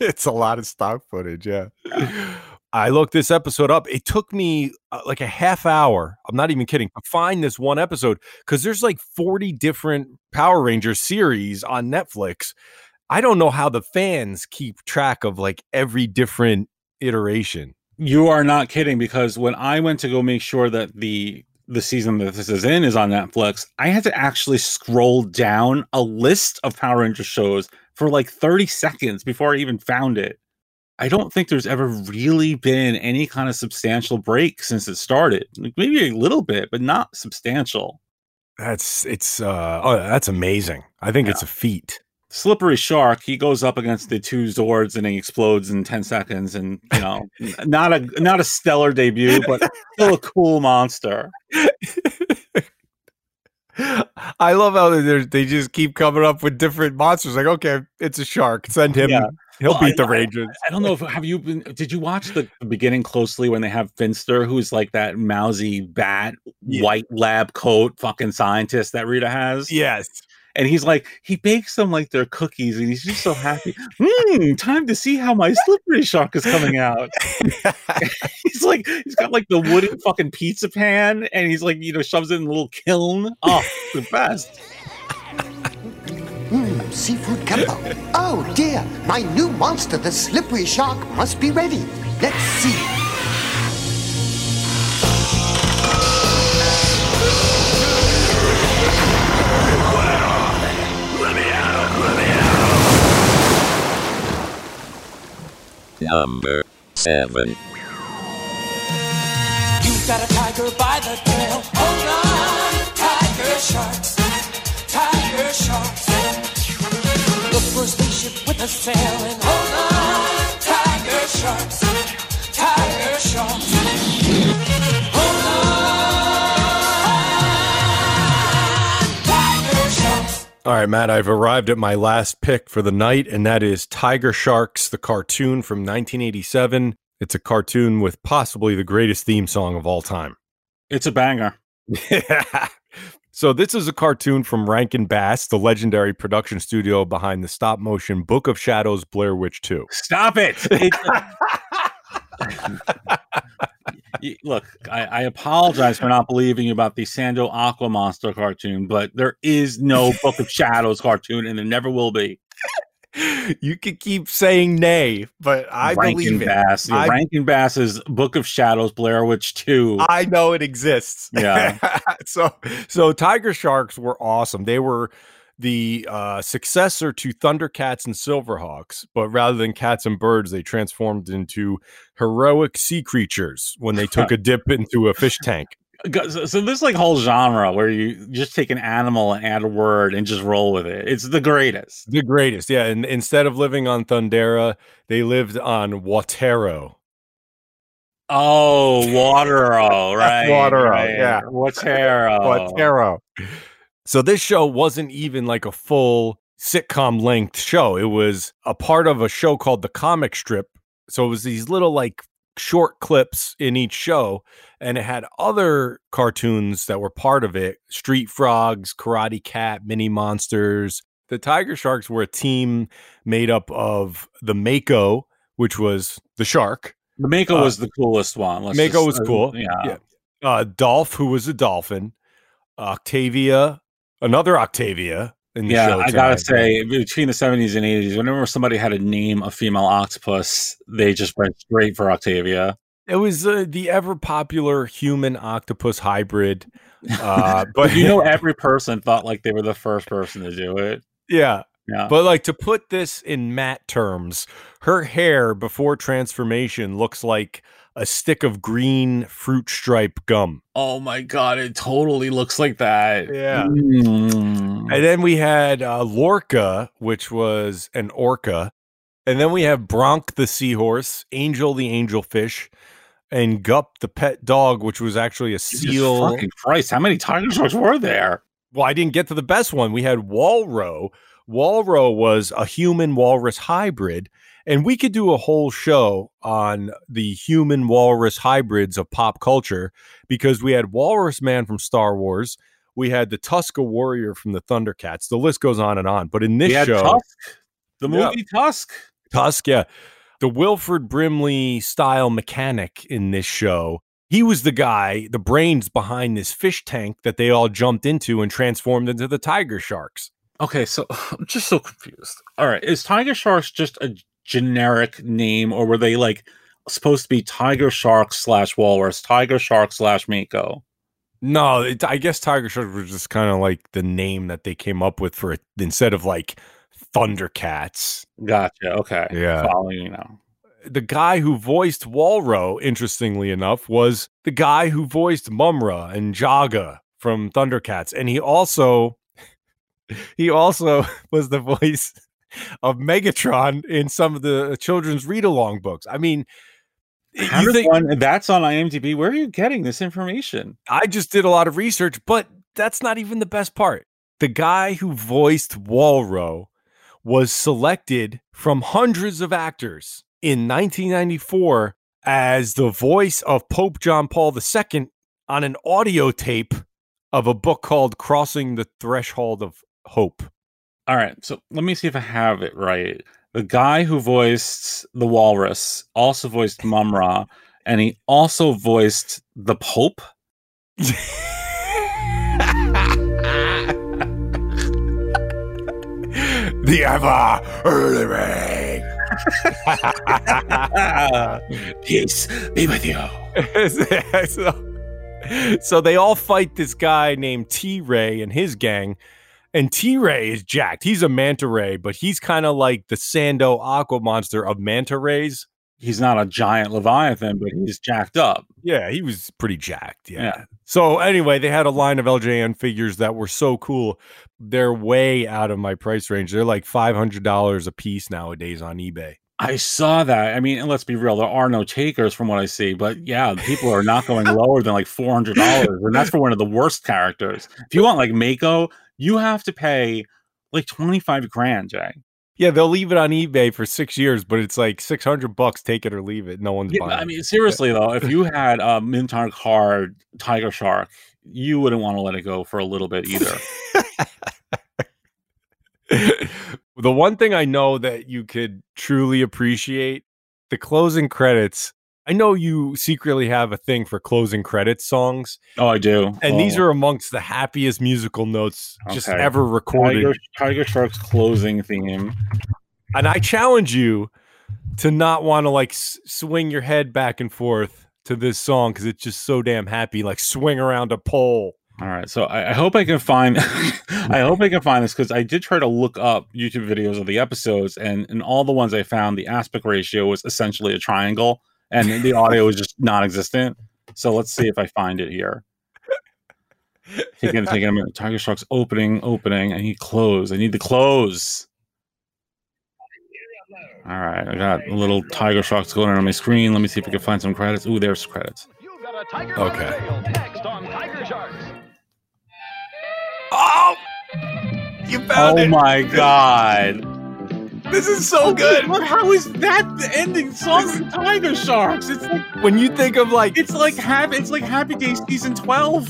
it's a lot of stock footage, yeah. I looked this episode up. It took me uh, like a half hour. I'm not even kidding to find this one episode because there's like 40 different Power Rangers series on Netflix. I don't know how the fans keep track of like every different iteration. You are not kidding because when I went to go make sure that the the season that this is in is on Netflix, I had to actually scroll down a list of Power Ranger shows for like 30 seconds before I even found it. I don't think there's ever really been any kind of substantial break since it started. Like maybe a little bit, but not substantial. That's it's uh oh that's amazing. I think yeah. it's a feat. Slippery Shark, he goes up against the two Zords and he explodes in 10 seconds and you know, not a not a stellar debut, but still a cool monster. [LAUGHS] I love how they they just keep coming up with different monsters. Like, okay, it's a shark. Send him. Yeah. He'll well, beat I, the Rangers. I, I, don't know if have you been. Did you watch the beginning closely when they have Finster, who's like that mousy bat, yeah. white lab coat, fucking scientist that Rita has? Yes and he's like he bakes them like they're cookies and he's just so happy hmm time to see how my slippery shark is coming out [LAUGHS] [LAUGHS] he's like he's got like the wooden fucking pizza pan and he's like you know shoves it in a little kiln oh the best Mmm, seafood gumbo. Oh dear, my new monster, the slippery shark, must be ready. Let's see. Number 7. You got a tiger by the tail. Hold on, tiger sharks. Tiger sharks. Look for a spaceship with a sail All right, Matt, I've arrived at my last pick for the night, and that is Tiger Sharks, the cartoon from 1987. It's a cartoon with possibly the greatest theme song of all time. It's a banger. [LAUGHS] so, this is a cartoon from Rankin Bass, the legendary production studio behind the stop motion Book of Shadows Blair Witch 2. Stop it. it [LAUGHS] [LAUGHS] look, I, I, apologize for not believing you about the Sando Aqua Monster cartoon, but there is no Book of Shadows cartoon, and there never will be. [LAUGHS] You could keep saying nay, but I Rankin believe Bass. it. I, Rankin Bass's Book of Shadows, Blair Witch Two. I know it exists. Yeah. [LAUGHS] so, so Tiger Sharks were awesome. They were the uh, successor to Thundercats and Silverhawks, but rather than cats and birds, they transformed into heroic sea creatures when they took a [LAUGHS] dip into a fish tank. So, so this like whole genre where you just take an animal and add a word and just roll with it. It's the greatest. The greatest, yeah. And instead of living on Thundera, they lived on Watero. Oh, Watero, [LAUGHS] right? Watero, right. yeah. Watero. Watero. So this show wasn't even like a full sitcom length show. It was a part of a show called The Comic Strip. So it was these little like short clips in each show and it had other cartoons that were part of it. Street frogs Karate Kat mini monsters. The tiger sharks were a team made up of the mako which was the shark. The mako uh, was the coolest one Let's mako just, was cool. Uh, yeah, yeah. Uh, dolph who was a dolphin. Octavia another octavia yeah, I gotta say, between the seventies and eighties, whenever somebody had to name a female octopus, they just went straight for Octavia. It was uh, the ever popular human octopus hybrid. Uh, [LAUGHS] but you know, [LAUGHS] every person thought like they were the first person to do it. Yeah, Yeah. But like to put this in Matt terms, her hair before transformation looks like a stick of green fruit stripe gum. Oh my god, it totally looks like that. Yeah. Mm. And then we had uh, Lorca, which was an orca. And then we have Bronk the seahorse, Angel the angelfish, and Gup the pet dog, which was actually a Jesus seal. fucking Christ, how many tiger sharks were there? Well, I didn't get to the best one. We had Walro. Walro was a human walrus hybrid, and we could do a whole show on the human walrus hybrids of pop culture because we had Walrus Man from Star Wars, we had the Tuska Warrior from the Thundercats. The list goes on and on. But in this We had show, Tusk, the Yeah. movie Tusk. Tusk, yeah. The Wilford Brimley style mechanic in this show. He was the guy, the brains behind this fish tank that they all jumped into and transformed into the tiger sharks. Okay, so [LAUGHS] I'm just so confused. All right, is Tiger Sharks just a generic name, or were they like supposed to be Tiger Shark slash Walrus, Tiger Shark slash Mako? No, it, I guess Tiger Shark was just kind of like the name that they came up with for it instead of like Thundercats. Gotcha. Okay. Yeah. Following you now. The guy who voiced Walro, interestingly enough, was the guy who voiced Mumm-Ra and Jaga from Thundercats, and he also [LAUGHS] he also [LAUGHS] was the voice of Megatron in some of the uh, children's read-along books. I mean, eh, you think one, that's on IMDb. Where are you getting this information? I just did a lot of research, but that's not even the best part. The guy who voiced Walro was selected from hundreds of actors in 1994 as the voice of Pope John Paul II on an audio tape of a book called Crossing the Threshold of Hope. All right, so let me see if I have it right. The guy who voiced the Walrus also voiced Mumm-Ra, and he also voiced the Pope. The ever early rain. [LAUGHS] Peace be with you. so, [LAUGHS] so they all fight this guy named T Ray and his gang. And T Ray is jacked. He's a manta ray, but he's kind of like the Sando aqua monster of manta rays. He's not a giant Leviathan, but he's jacked up. Yeah, he was pretty jacked. Yeah. Yeah. So anyway, they had a line of LJN figures that were so cool. They're way out of my price range. They're like five hundred dollars a piece nowadays on eBay. I saw that. I mean, and let's be real, there are no takers from what I see, but yeah, people are not going [LAUGHS] lower than like four hundred dollars, and that's for one of the worst characters. If you want like Mako, you have to pay like twenty five grand, Jay. Yeah, they'll leave it on eBay for six years, but it's like six hundred bucks. Take it or leave it. No one's Yeah, buying. I mean, seriously though, if [LAUGHS] you had a Mintar card Tiger Shark, you wouldn't want to let it go for a little bit either. [LAUGHS] the one thing I know that you could truly appreciate the closing credits. I know you secretly have a thing for closing credits songs, oh, I do. and these Oh, are amongst the happiest musical notes just ever recorded. Tiger, Tiger Shark's closing theme. And I challenge you to not want to like s- swing your head back and forth to this song because it's just so damn happy. Like swing around a pole. All right, so I, I hope I can find. [LAUGHS] I hope I can find this because I did try to look up YouTube videos of the episodes, and in all the ones I found, the aspect ratio was essentially a triangle, and the audio was just non-existent. So let's see if I find it here. Taking taking a minute. Tiger Shark's opening, opening, and he close. I need the close. All right, I got a little Tiger Sharks going on my screen. Let me see if I can find some credits. Ooh, there's credits. Okay. Next on Tiger Sharks. Oh, you found Oh it. my god. This is so good. What, how is that the ending song of Tiger Sharks? It's like When you think of like, it's like happy it's like Happy Days season twelve.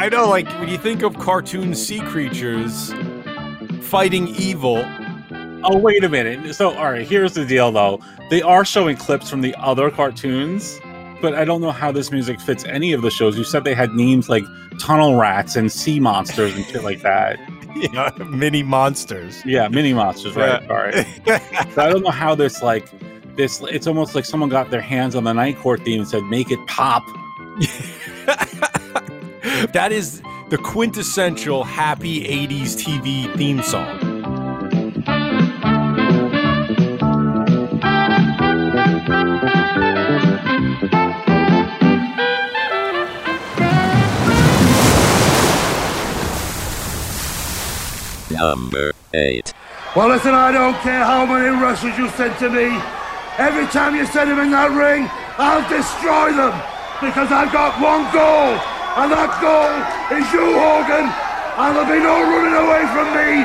I know, like when you think of cartoon sea creatures fighting evil. Oh wait a minute. So all right, here's the deal though. They are showing clips from the other cartoons, but I don't know how this music fits any of the shows. You said they had names like tunnel rats and sea monsters and shit like that. [LAUGHS] Yeah, mini monsters. Yeah, mini monsters, right? Sorry. [LAUGHS] So I don't know how this like this. It's almost like someone got their hands on the Night Court theme and said, "Make it pop." [LAUGHS] that is the quintessential happy 80s TV theme song. Number 8. Well, listen, I don't care how many wrestlers you send to me. Every time you send them in that ring, I'll destroy them. Because I've got one goal. And that goal is you, Hogan. And there'll be no running away from me.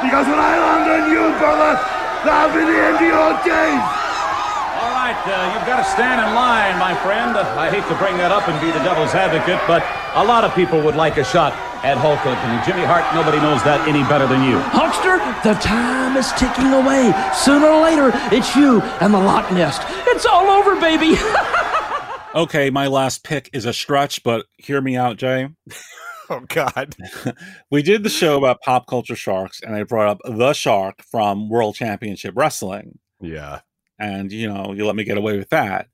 Because when I land on you, brother, that'll be the end of your days. All right, uh, you've got to stand in line, my friend. I hate to bring that up and be the devil's advocate, but a lot of people would like a shot at Hulk Hogan. And Jimmy Hart, nobody knows that any better than you. Hulkster, the time is ticking away. Sooner or later, it's you and the Loch Ness. It's all over, baby. [LAUGHS] Okay, my last pick is a stretch, but hear me out, Jay. [LAUGHS] Oh God. [LAUGHS] we did the show about pop culture sharks, and I brought up the shark from World Championship Wrestling. Yeah. And you know, you let me get away with that.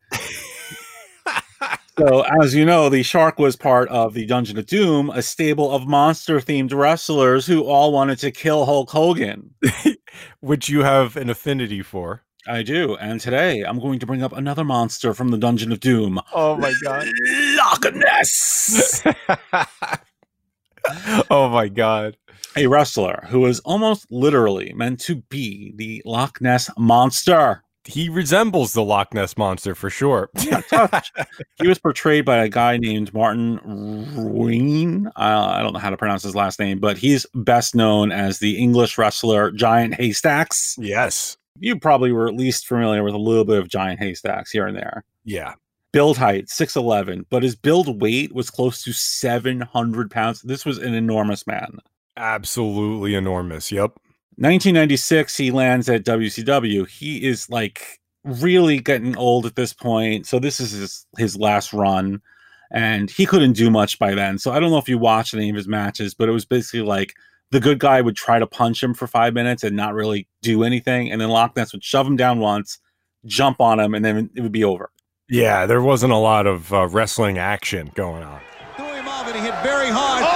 so, as you know, the shark was part of the Dungeon of Doom, a stable of monster themed wrestlers who all wanted to kill Hulk Hogan. [LAUGHS] Which you have an affinity for. I do. And today I'm going to bring up another monster from the Dungeon of Doom. Oh my god. Loch Ness. [LAUGHS] oh my god. A wrestler who is almost literally meant to be the Loch Ness monster. He resembles the Loch Ness monster for sure. [LAUGHS] he was portrayed by a guy named Martin Ruane. Uh, I don't know how to pronounce his last name, but he's best known as the English wrestler Giant Haystacks. Yes. You probably were at least familiar with a little bit of Giant Haystacks here and there. Yeah. Build height, 6'11, but his build weight was close to 700 pounds. This was an enormous man. Absolutely enormous. Yep. 1996, he lands at WCW. He is like really getting old at this point. So this is his, his last run. And he couldn't do much by then. So I don't know if you watched any of his matches, but it was basically like the good guy would try to punch him for five minutes and not really do anything. And then Loch Ness would shove him down once, jump on him, and then it would be over. Yeah, there wasn't a lot of uh, wrestling action going on. Threw him off and he hit very hard. Here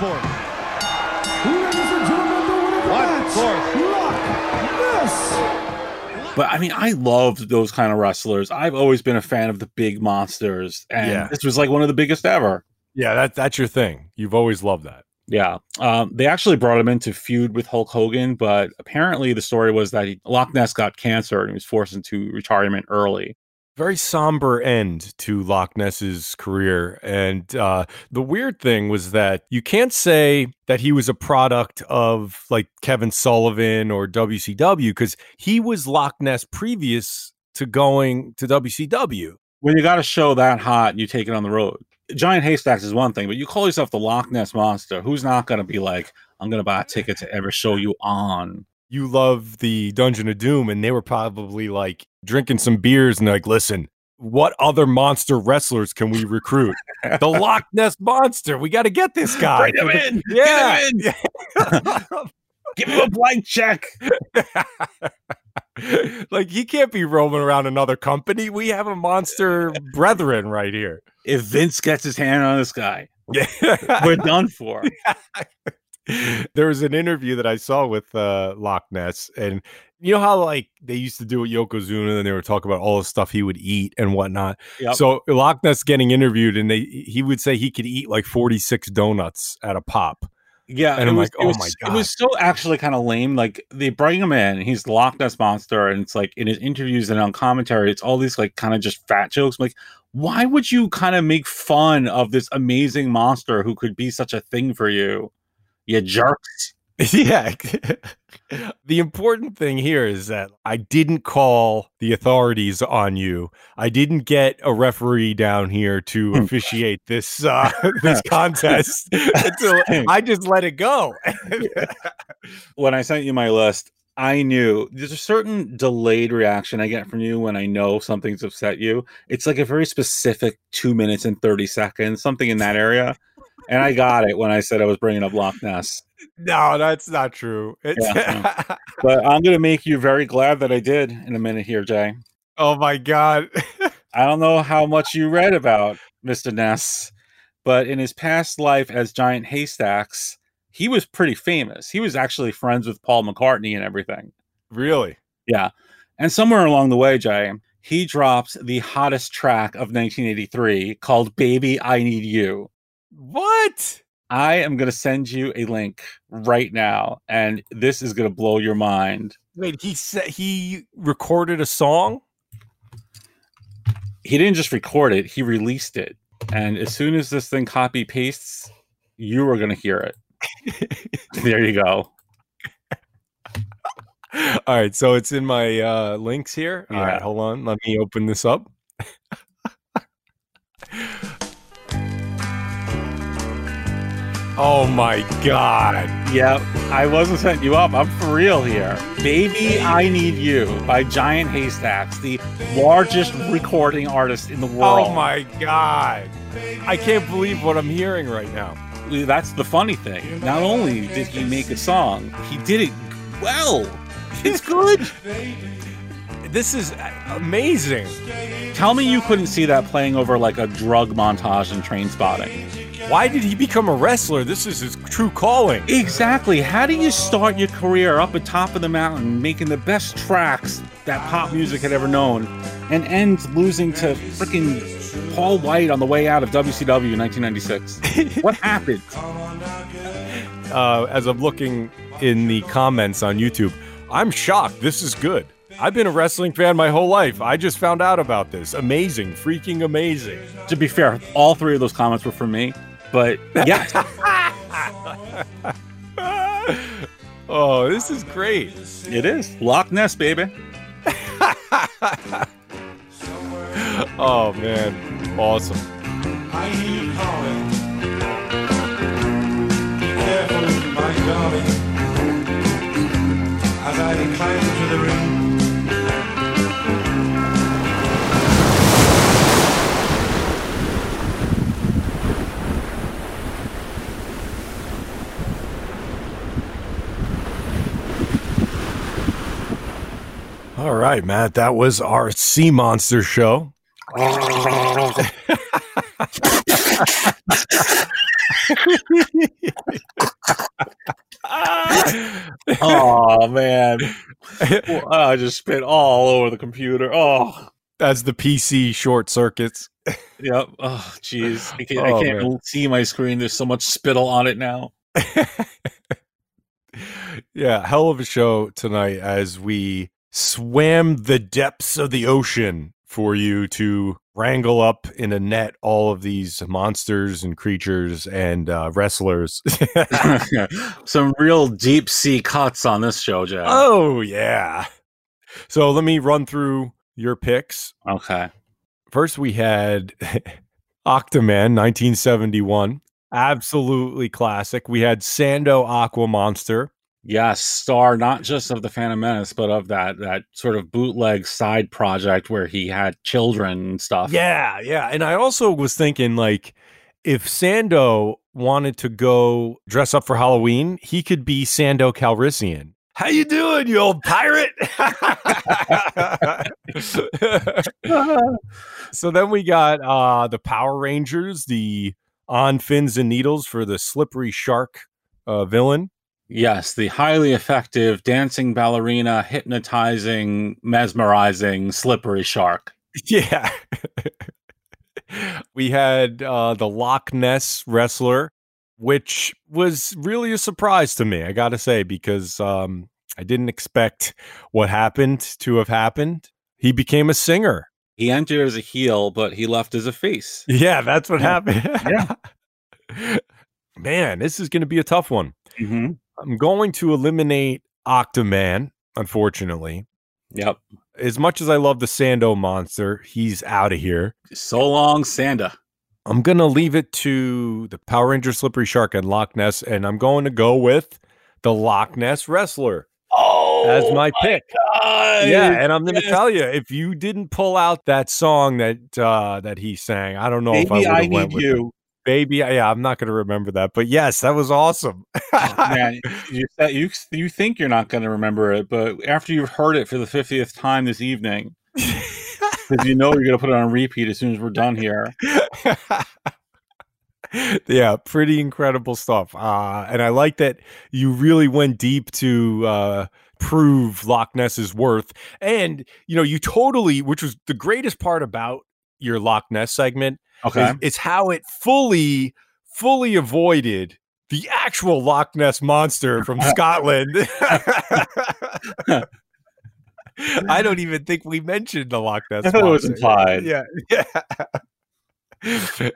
force? Ladies and gentlemen, the winner of the What match, force? Loch Ness. But I mean, I loved those kind of wrestlers. I've always been a fan of the big monsters, and Yeah. this was like one of the biggest ever. Yeah, that that's your thing. You've always loved that. Yeah, um, they actually brought him in to feud with Hulk Hogan, but apparently the story was that he, Loch Ness got cancer and he was forced into retirement early. Very somber end to Loch Ness's career. And uh, the weird thing was that you can't say that he was a product of like Kevin Sullivan or WCW because he was Loch Ness previous to going to WCW. When you got a show that hot, and you take it on the road. Giant haystacks is one thing, but you call yourself the Loch Ness monster. Who's not going to be like, I'm going to buy a ticket to every show you on? You love the Dungeon of Doom, and they were probably like drinking some beers and like, listen, what other monster wrestlers can we recruit? the [LAUGHS] Loch Ness monster. We got to get this guy. Bring him in. Yeah. [LAUGHS] Get him in. [LAUGHS] Give him a blank check. like he can't be roaming around another company. We have a monster brethren right here. If Vince gets his hand on this guy, Yeah. we're done for. There was an interview that I saw with uh, Loch Ness, and you know how like they used to do with Yokozuna, and they were talking about all the stuff he would eat and whatnot. Yep. So Loch Ness getting interviewed, and they he would say he could eat like forty six donuts at a pop. Yeah, And I'm was- like, oh was- my god, It was so actually kind of lame. Like they bring him in, he's the Loch Ness monster, and it's like in his interviews and on commentary, it's all these like kind of just fat jokes. I'm like, why would you kind of make fun of this amazing monster who could be such a thing for you? You jerks. [LAUGHS] yeah. [LAUGHS] the important thing here is that I didn't call the authorities on you. I didn't get a referee down here to officiate this uh, [LAUGHS] this contest. until I just let it go. when I sent you my list, I knew there's a certain delayed reaction I get from you when I know something's upset you. It's like a very specific two minutes and 30 seconds, something in that area. And I got it when I said I was bringing up Loch Ness. no, that's not true. It's Yeah, [LAUGHS] But I'm going to make you very glad that I did in a minute here, Jay. oh my god. [LAUGHS] I don't know how much you read about Mr. Ness, but in his past life as Giant Haystacks, he was pretty famous. He was actually friends with Paul McCartney and everything. really? Yeah. And somewhere along the way, Jay, he dropped the hottest track of 1983 called Baby I Need You. What? I am going to send you a link right now, and this is going to blow your mind. Wait, he said he recorded a song? He didn't just record it, he released it. And as soon as this thing copy pastes, you are going to hear it. [LAUGHS] there you go. All right, so it's in my uh, links here. All Yeah. right, hold on. Let me open this up. [LAUGHS] oh my god. Yep, I wasn't setting you up. I'm for real here. Baby, I Need You by Giant Haystacks, the largest recording artist in the oh world. Oh my god. I can't believe what I'm hearing right now. That's the funny thing. Not only did he make a song, he did it well. It's good. This is amazing. Tell me you couldn't see that playing over like a drug montage in Trainspotting. Why did he become a wrestler? This is his true calling. Exactly. How do you start your career up at top of the mountain, making the best tracks that pop music had ever known, and end losing to freaking Paul Wight on the way out of WCW in 1996? [LAUGHS] what happened? Uh, as I'm looking in the comments on YouTube, I'm shocked. This is good. I've been a wrestling fan my whole life. I just found out about this. Amazing. Freaking amazing. To be fair, all three of those comments were from me, but yeah. [LAUGHS] [LAUGHS] oh, this is great. It is. Loch Ness, baby. [LAUGHS] oh, man. Awesome. I hear you calling. Be careful, my darling. As I decline into the ring. All right, Matt. That was our Sea Monster show. oh man. Well, I just spit all over the computer. Oh. As the PC short circuits. Yep. Oh, jeez. I can't, Oh, I can't see my screen. There's so much spittle on it now. [LAUGHS] Yeah, hell of a show tonight as we swam the depths of the ocean for you to wrangle up in a net all of these monsters and creatures and uh, wrestlers. [LAUGHS] [LAUGHS] Some real deep sea cuts on this show, Jack. oh, yeah. So let me run through your picks. Okay. First, we had [LAUGHS] Octaman 1971. Absolutely classic. We had Sando Aqua Monster. Yes, star not just of the Phantom Menace, but of that that sort of bootleg side project where he had children and stuff. Yeah, yeah. And I also was thinking like if Sando wanted to go dress up for Halloween, he could be Sando Calrissian. How you doing, you old pirate? [LAUGHS] so then we got uh the Power Rangers, the on fins and needles for the slippery shark uh villain. Yes, the highly effective dancing ballerina, hypnotizing, mesmerizing, slippery shark. Yeah. we had uh, the Loch Ness wrestler, which was really a surprise to me, I got to say, because um, I didn't expect what happened to have happened. He became a singer. He entered as a heel, but he left as a face. Yeah, that's what Yeah. happened. Yeah. [LAUGHS] Man, this is going to be a tough one. Mhm. I'm going to eliminate Octaman, unfortunately. Yep. As much as I love the Sando monster, he's out of here. So long, Sanda. I'm gonna leave it to the Power Ranger Slippery Shark and Loch Ness, and I'm going to go with the Loch Ness Wrestler oh, as my, pick. God. Yeah, and I'm gonna Yes. tell you, if you didn't pull out that song that uh, that he sang, I don't know if I would have went need with you. it. Baby, yeah, I'm not gonna remember that, but yes, that was awesome. [LAUGHS] Man, you, you you think you're not going to remember it, but after you've heard it for the fiftieth time this evening, [LAUGHS] because you know you're going to put it on repeat as soon as we're done here. [LAUGHS] yeah, pretty incredible stuff. Uh, and I like that you really went deep to uh, prove Loch Ness's worth. And, you know, you totally, which was the greatest part about your Loch Ness segment, Okay. is, is how it fully, fully avoided the actual Loch Ness monster from [LAUGHS] Scotland. [LAUGHS] [LAUGHS] I don't even think we mentioned the Loch Ness. I thought it was monster. implied. Yeah, yeah.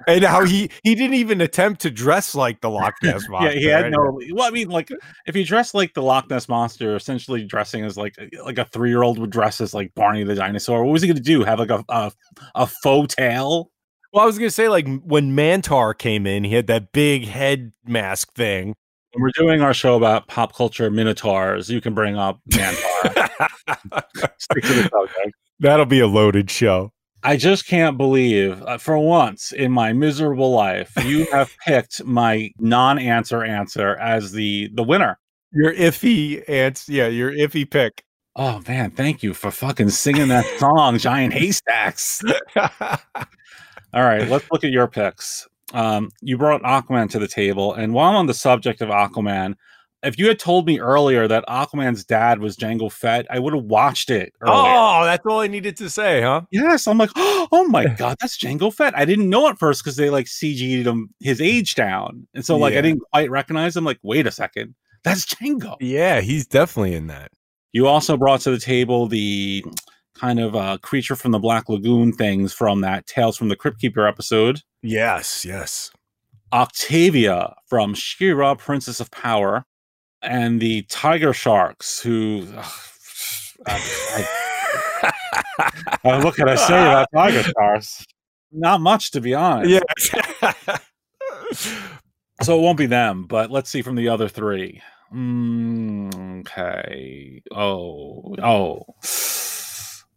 and how he he didn't even attempt to dress like the Loch Ness monster. Yeah, he had right? no. Well, I mean, like if you dress like the Loch Ness monster, essentially dressing as like like a three year old would dress as like Barney the dinosaur. What was he going to do? Have like a, a a faux tail? Well, I was gonna say like when Mantar came in, he had that big head mask thing. When we're doing our show about pop culture minotaurs, you can bring up Mantar. [LAUGHS] Stick to the subject. That'll be a loaded show. I just can't believe, uh, for once in my miserable life, you [LAUGHS] have picked my non-answer answer as the the winner. Your iffy ants, yeah, your iffy pick. Oh man, thank you for fucking singing that song, Giant Haystacks. [LAUGHS] All right, let's look at your picks. Um, you brought Aquaman to the table, and while I'm on the subject of Aquaman, if you had told me earlier that Aquaman's dad was Jango Fett, I would have watched it. Earlier. Oh, that's all I needed to say, huh? Yes, I'm like, [GASPS] oh my [LAUGHS] god, that's Jango Fett. I didn't know at first because they like CG'd him his age down, and so like Yeah. I didn't quite recognize him. Like, wait a second, that's Jango. Yeah, he's definitely in that. You also brought to the table the kind of uh, creature from the Black Lagoon things from that Tales from the Crypt Keeper episode. Yes, yes. Octavia from She-Ra, Princess of Power, and the Tiger Sharks, who. ugh, I- I- [LAUGHS] uh, what can I say about Tiger [LAUGHS] Sharks? Not much, to be honest. Yeah. So it won't be them, but let's see from the other three. Mm, okay. Oh, oh.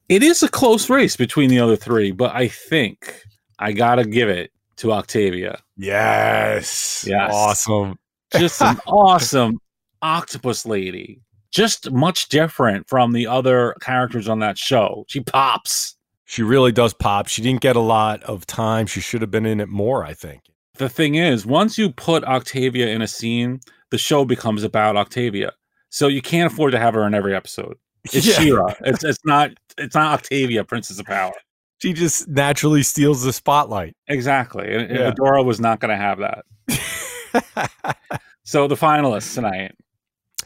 It is a close race between the other three, but I think I gotta give it to Octavia. yes. Yes. Awesome. Just an [LAUGHS] awesome octopus lady. Just much different from the other characters on that show. She pops. She really does pop. She didn't get a lot of time. She should have been in it more, I think. the thing is, once you put Octavia in a scene, the show becomes about Octavia. So you can't afford to have her in every episode. It's [LAUGHS] Yeah. She-Ra. It's it's not it's not Octavia, Princess of Power. She just naturally steals the spotlight. Exactly. And, and Yeah. Adora was not going to have that. [LAUGHS] so the finalists tonight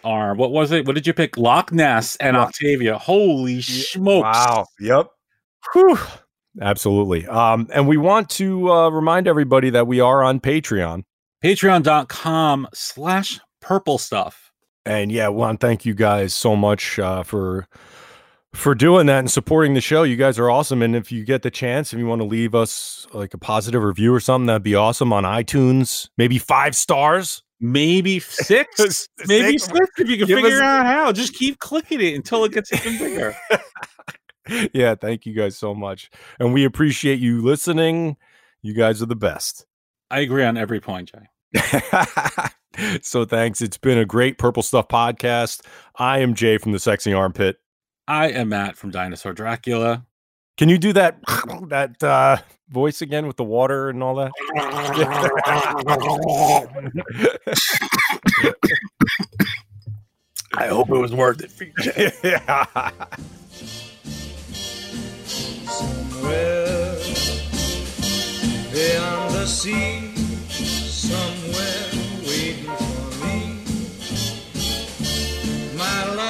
are what was it? What did you pick? Loch Ness and Octavia. Holy smokes! Wow. Yep. Whew. Absolutely. Um, and we want to uh, remind everybody that we are on Patreon. Patreon.com slash purple stuff. And yeah, we want to thank you guys so much uh, for for doing that and supporting the show. You guys are awesome. And if you get the chance, if you want to leave us like a positive review or something, that'd be awesome on iTunes. Maybe five stars. Maybe [LAUGHS] six, maybe Six. six if you can Give figure us- out how. Just keep clicking it until it gets even bigger. [LAUGHS] yeah, thank you guys so much. And we appreciate you listening. You guys are the best. I agree on every point, Jay. [LAUGHS] so thanks. It's been a great Purple Stuff podcast. I am Jay from the Sexy Armpit. I am Matt from Dinosaur Dracula. Can you do that [LAUGHS] that uh, voice again with the water and all that? [LAUGHS] I hope it was worth it for you, yeah. Somewhere beyond the sea, somewhere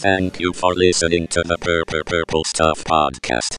Thank you for listening to the Purple Purple Stuff podcast.